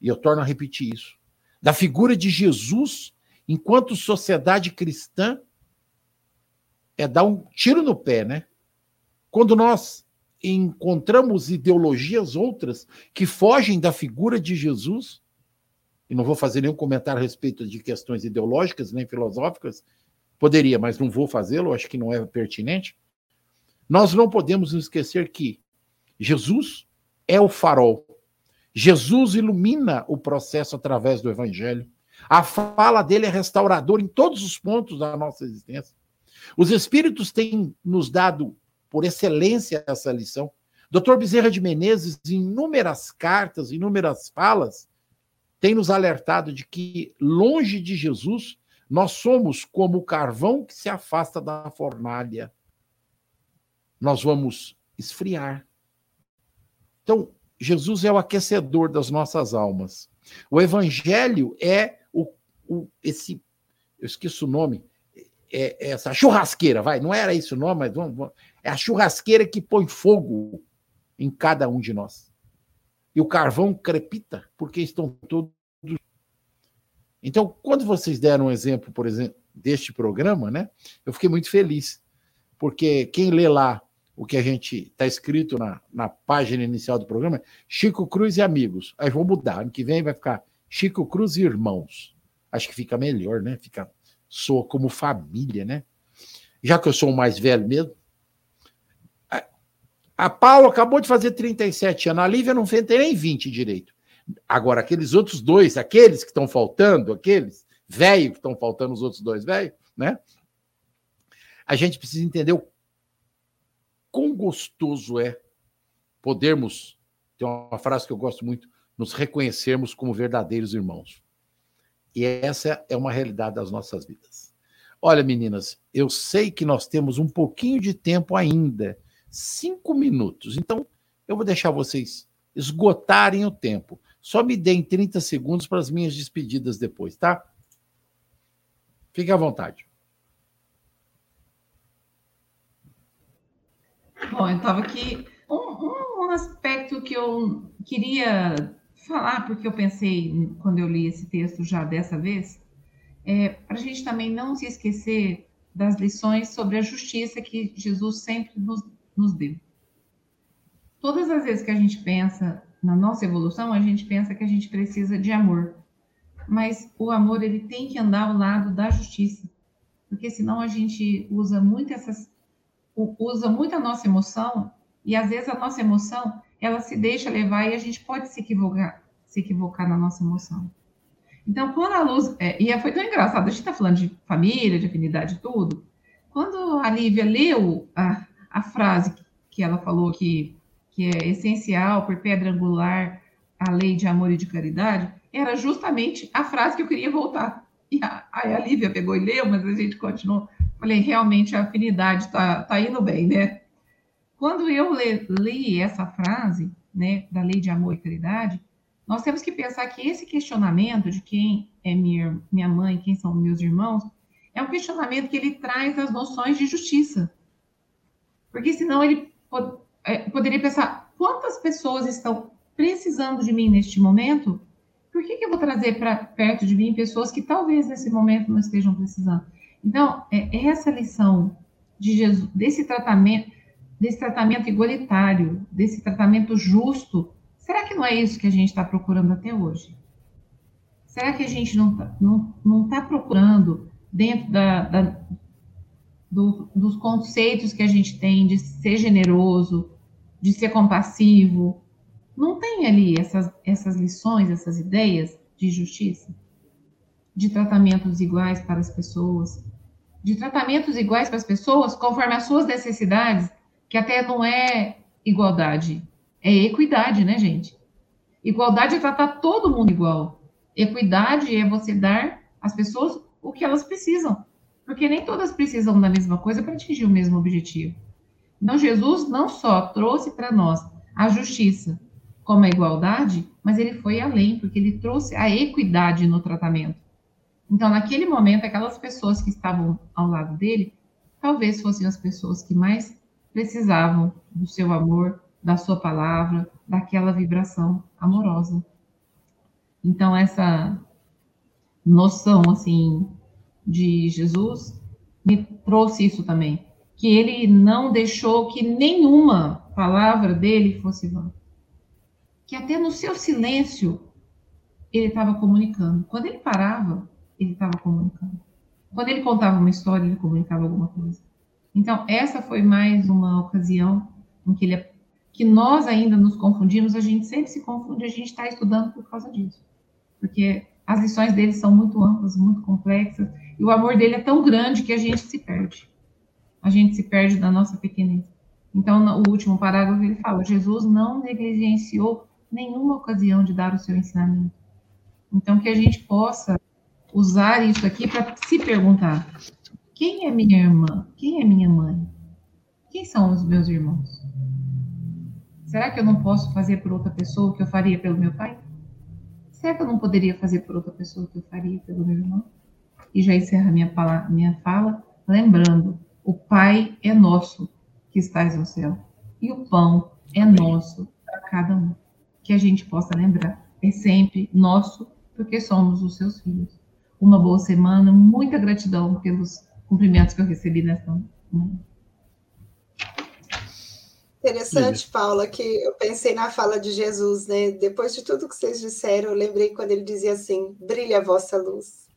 e eu torno a repetir isso, da figura de Jesus enquanto sociedade cristã é dar um tiro no pé, né? Quando nós encontramos ideologias outras que fogem da figura de Jesus, e não vou fazer nenhum comentário a respeito de questões ideológicas nem filosóficas, Poderia, mas não vou fazê-lo, acho que não é pertinente. Nós não podemos esquecer que Jesus é o farol. Jesus ilumina o processo através do evangelho. A fala dele é restauradora em todos os pontos da nossa existência. Os espíritos têm nos dado, por excelência, essa lição. Dr. Bezerra de Menezes, em inúmeras cartas, inúmeras falas, tem nos alertado de que, longe de Jesus, nós somos como o carvão que se afasta da fornalha. Nós vamos esfriar. Então, Jesus é o aquecedor das nossas almas. O evangelho é o, o esse eu esqueço o nome, é, é essa churrasqueira, vai, não era isso o nome, mas vamos, vamos, é a churrasqueira que põe fogo em cada um de nós. E o carvão crepita, porque estão todos então, quando vocês deram um exemplo, por exemplo, deste programa, né, eu fiquei muito feliz, porque quem lê lá o que a gente está escrito na, na página inicial do programa, Chico Cruz e amigos. Aí vou mudar, ano que vem vai ficar Chico Cruz e irmãos. Acho que fica melhor, né? Fica soa como família, né? Já que eu sou o mais velho mesmo. A, Paula acabou de fazer 37 anos, a Lívia não fez nem 20 direito. Agora, aqueles outros dois, aqueles que estão faltando, aqueles velhos que estão faltando, os outros dois velhos, né? A gente precisa entender o quão gostoso é podermos, tem uma frase que eu gosto muito, nos reconhecermos como verdadeiros irmãos. E essa é uma realidade das nossas vidas. Olha, meninas, eu sei que nós temos um pouquinho de tempo ainda, cinco minutos. Então, eu vou deixar vocês esgotarem o tempo. Só me deem 30 segundos para as minhas despedidas depois, tá? Fique à vontade. Bom, eu estava aqui. Um, um aspecto que eu queria falar, porque eu pensei quando eu li esse texto já dessa vez, é para a gente também não se esquecer das lições sobre a justiça que Jesus sempre nos, nos deu. Todas as vezes que a gente pensa na nossa evolução, a gente pensa que a gente precisa de amor. Mas o amor, ele tem que andar ao lado da justiça. Porque senão a gente usa muito essas usa muito a nossa emoção e às vezes a nossa emoção, ela se deixa levar e a gente pode se equivocar, se equivocar na nossa emoção. Então, quando a luz. É, e foi tão engraçado, a gente está falando de família, de afinidade, tudo. Quando a Lívia leu a, a frase que ela falou que que é essencial por pedra angular a lei de amor e de caridade, era justamente a frase que eu queria voltar. E a, a Lívia pegou e leu, mas a gente continuou. Falei, realmente a afinidade está tá indo bem, né? Quando eu le, li essa frase, né, da lei de amor e caridade, nós temos que pensar que esse questionamento de quem é minha, minha mãe, quem são meus irmãos, é um questionamento que ele traz as noções de justiça. Porque senão ele é, poderia pensar quantas pessoas estão precisando de mim neste momento? Por que, que eu vou trazer para perto de mim pessoas que talvez nesse momento não estejam precisando? Então, é essa lição de Jesus, desse tratamento, desse tratamento igualitário, desse tratamento justo, será que não é isso que a gente está procurando até hoje? Será que a gente não está não, não tá procurando, dentro da, da do, dos conceitos que a gente tem de ser generoso, de ser compassivo. Não tem ali essas, essas lições, essas ideias de justiça, de tratamentos iguais para as pessoas. de tratamentos iguais para as pessoas conforme as suas necessidades, que até não é igualdade, é equidade, né, gente? Igualdade é tratar todo mundo igual. Equidade é você dar às pessoas o que elas precisam, porque nem todas precisam da mesma coisa para atingir o mesmo objetivo. Então, Jesus não só trouxe para nós a justiça como a igualdade, mas ele foi além, porque ele trouxe a equidade no tratamento. Então, naquele momento, aquelas pessoas que estavam ao lado dele, talvez fossem as pessoas que mais precisavam do seu amor, da sua palavra, daquela vibração amorosa. Então, essa noção, assim, de Jesus me trouxe isso também, que ele não deixou que nenhuma palavra dele fosse vã. Que até no seu silêncio ele estava comunicando. Quando ele parava, ele estava comunicando. Quando ele contava uma história, ele comunicava alguma coisa. Então, essa foi mais uma ocasião em que, ele, que nós ainda nos confundimos, a gente sempre se confunde, a gente está estudando por causa disso. Porque as lições dele são muito amplas, muito complexas, e o amor dele é tão grande que a gente se perde. A gente se perde da nossa pequenez. Então, no último parágrafo, ele fala: Jesus não negligenciou nenhuma ocasião de dar o seu ensinamento. Então, que a gente possa usar isso aqui para se perguntar: quem é minha irmã? Quem é minha mãe? Quem são os meus irmãos? Será que eu não posso fazer por outra pessoa o que eu faria pelo meu pai? Será que eu não poderia fazer por outra pessoa o que eu faria pelo meu irmão? E já encerra minha, fala, minha fala lembrando: o Pai é nosso que estás no céu, e o pão é nosso para cada um. Que a gente possa lembrar: é sempre nosso, porque somos os seus filhos uma boa semana, muita gratidão pelos cumprimentos que eu recebi nessa manhã. Interessante, Paula, que eu pensei na fala de Jesus, né? Depois de tudo que vocês disseram, eu lembrei quando ele dizia assim: brilha a vossa luz.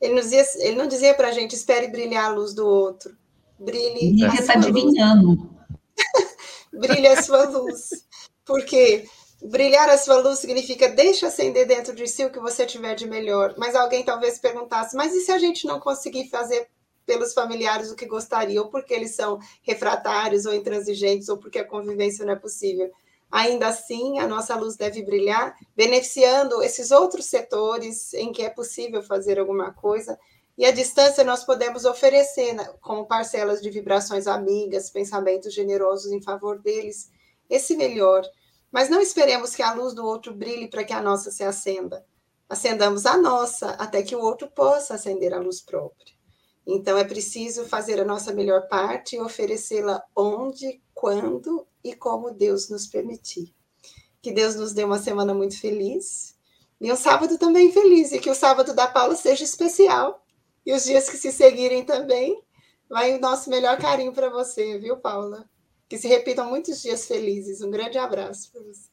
Ele, nos dizia, ele não dizia para a gente, espere brilhar a luz do outro. Brilhe. Ele está adivinhando. brilhe a sua luz. Porque Brilhar a sua luz significa deixa acender dentro de si o que você tiver de melhor. Mas alguém talvez perguntasse: mas e se a gente não conseguir fazer pelos familiares o que gostaria, ou porque eles são refratários ou intransigentes, ou porque a convivência não é possível? Ainda assim, a nossa luz deve brilhar, beneficiando esses outros setores em que é possível fazer alguma coisa. E a distância nós podemos oferecer né, como parcelas de vibrações amigas, pensamentos generosos em favor deles, esse melhor. Mas não esperemos que a luz do outro brilhe para que a nossa se acenda. Acendamos a nossa até que o outro possa acender a luz própria. Então é preciso fazer a nossa melhor parte e oferecê-la onde, quando e como Deus nos permitir. Que Deus nos dê uma semana muito feliz e um sábado também feliz, e que o sábado da Paula seja especial. E os dias que se seguirem também, vai o nosso melhor carinho para você, viu, Paula? Que se repitam muitos dias felizes. Um grande abraço para você.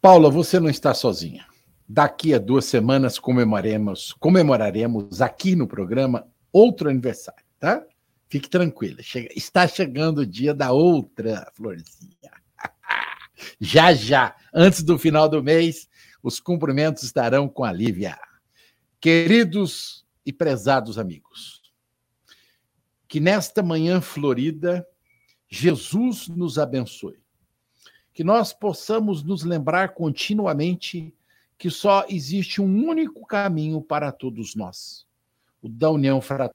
Paula, você não está sozinha. Daqui a duas semanas comemoraremos, comemoraremos aqui no programa outro aniversário, tá? Fique tranquila. Chega, está chegando o dia da outra florzinha. já, já, antes do final do mês, os cumprimentos estarão com a Lívia. Queridos e prezados amigos, que nesta manhã florida, Jesus nos abençoe. Que nós possamos nos lembrar continuamente que só existe um único caminho para todos nós, o da união fraterna.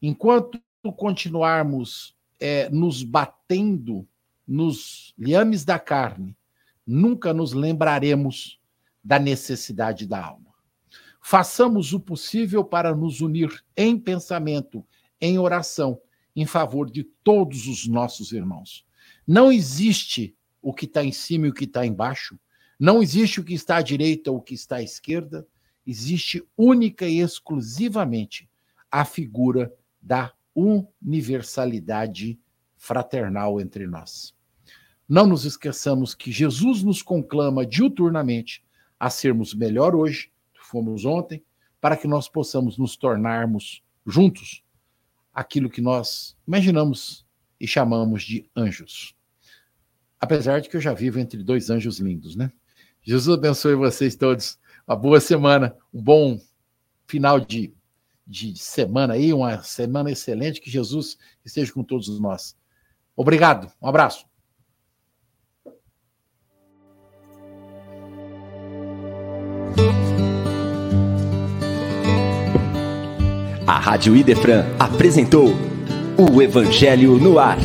Enquanto continuarmos é, nos batendo nos liames da carne, nunca nos lembraremos da necessidade da alma. Façamos o possível para nos unir em pensamento em oração em favor de todos os nossos irmãos. Não existe o que está em cima e o que está embaixo. Não existe o que está à direita ou o que está à esquerda. Existe única e exclusivamente a figura da universalidade fraternal entre nós. Não nos esqueçamos que Jesus nos conclama diuturnamente a sermos melhor hoje, fomos ontem, para que nós possamos nos tornarmos juntos aquilo que nós imaginamos e chamamos de anjos. Apesar de que eu já vivo entre dois anjos lindos, né? Jesus abençoe vocês todos. Uma boa semana, um bom final de de semana aí, uma semana excelente, que Jesus esteja com todos nós. Obrigado, um abraço. A Rádio Idefran apresentou o Evangelho no Ar.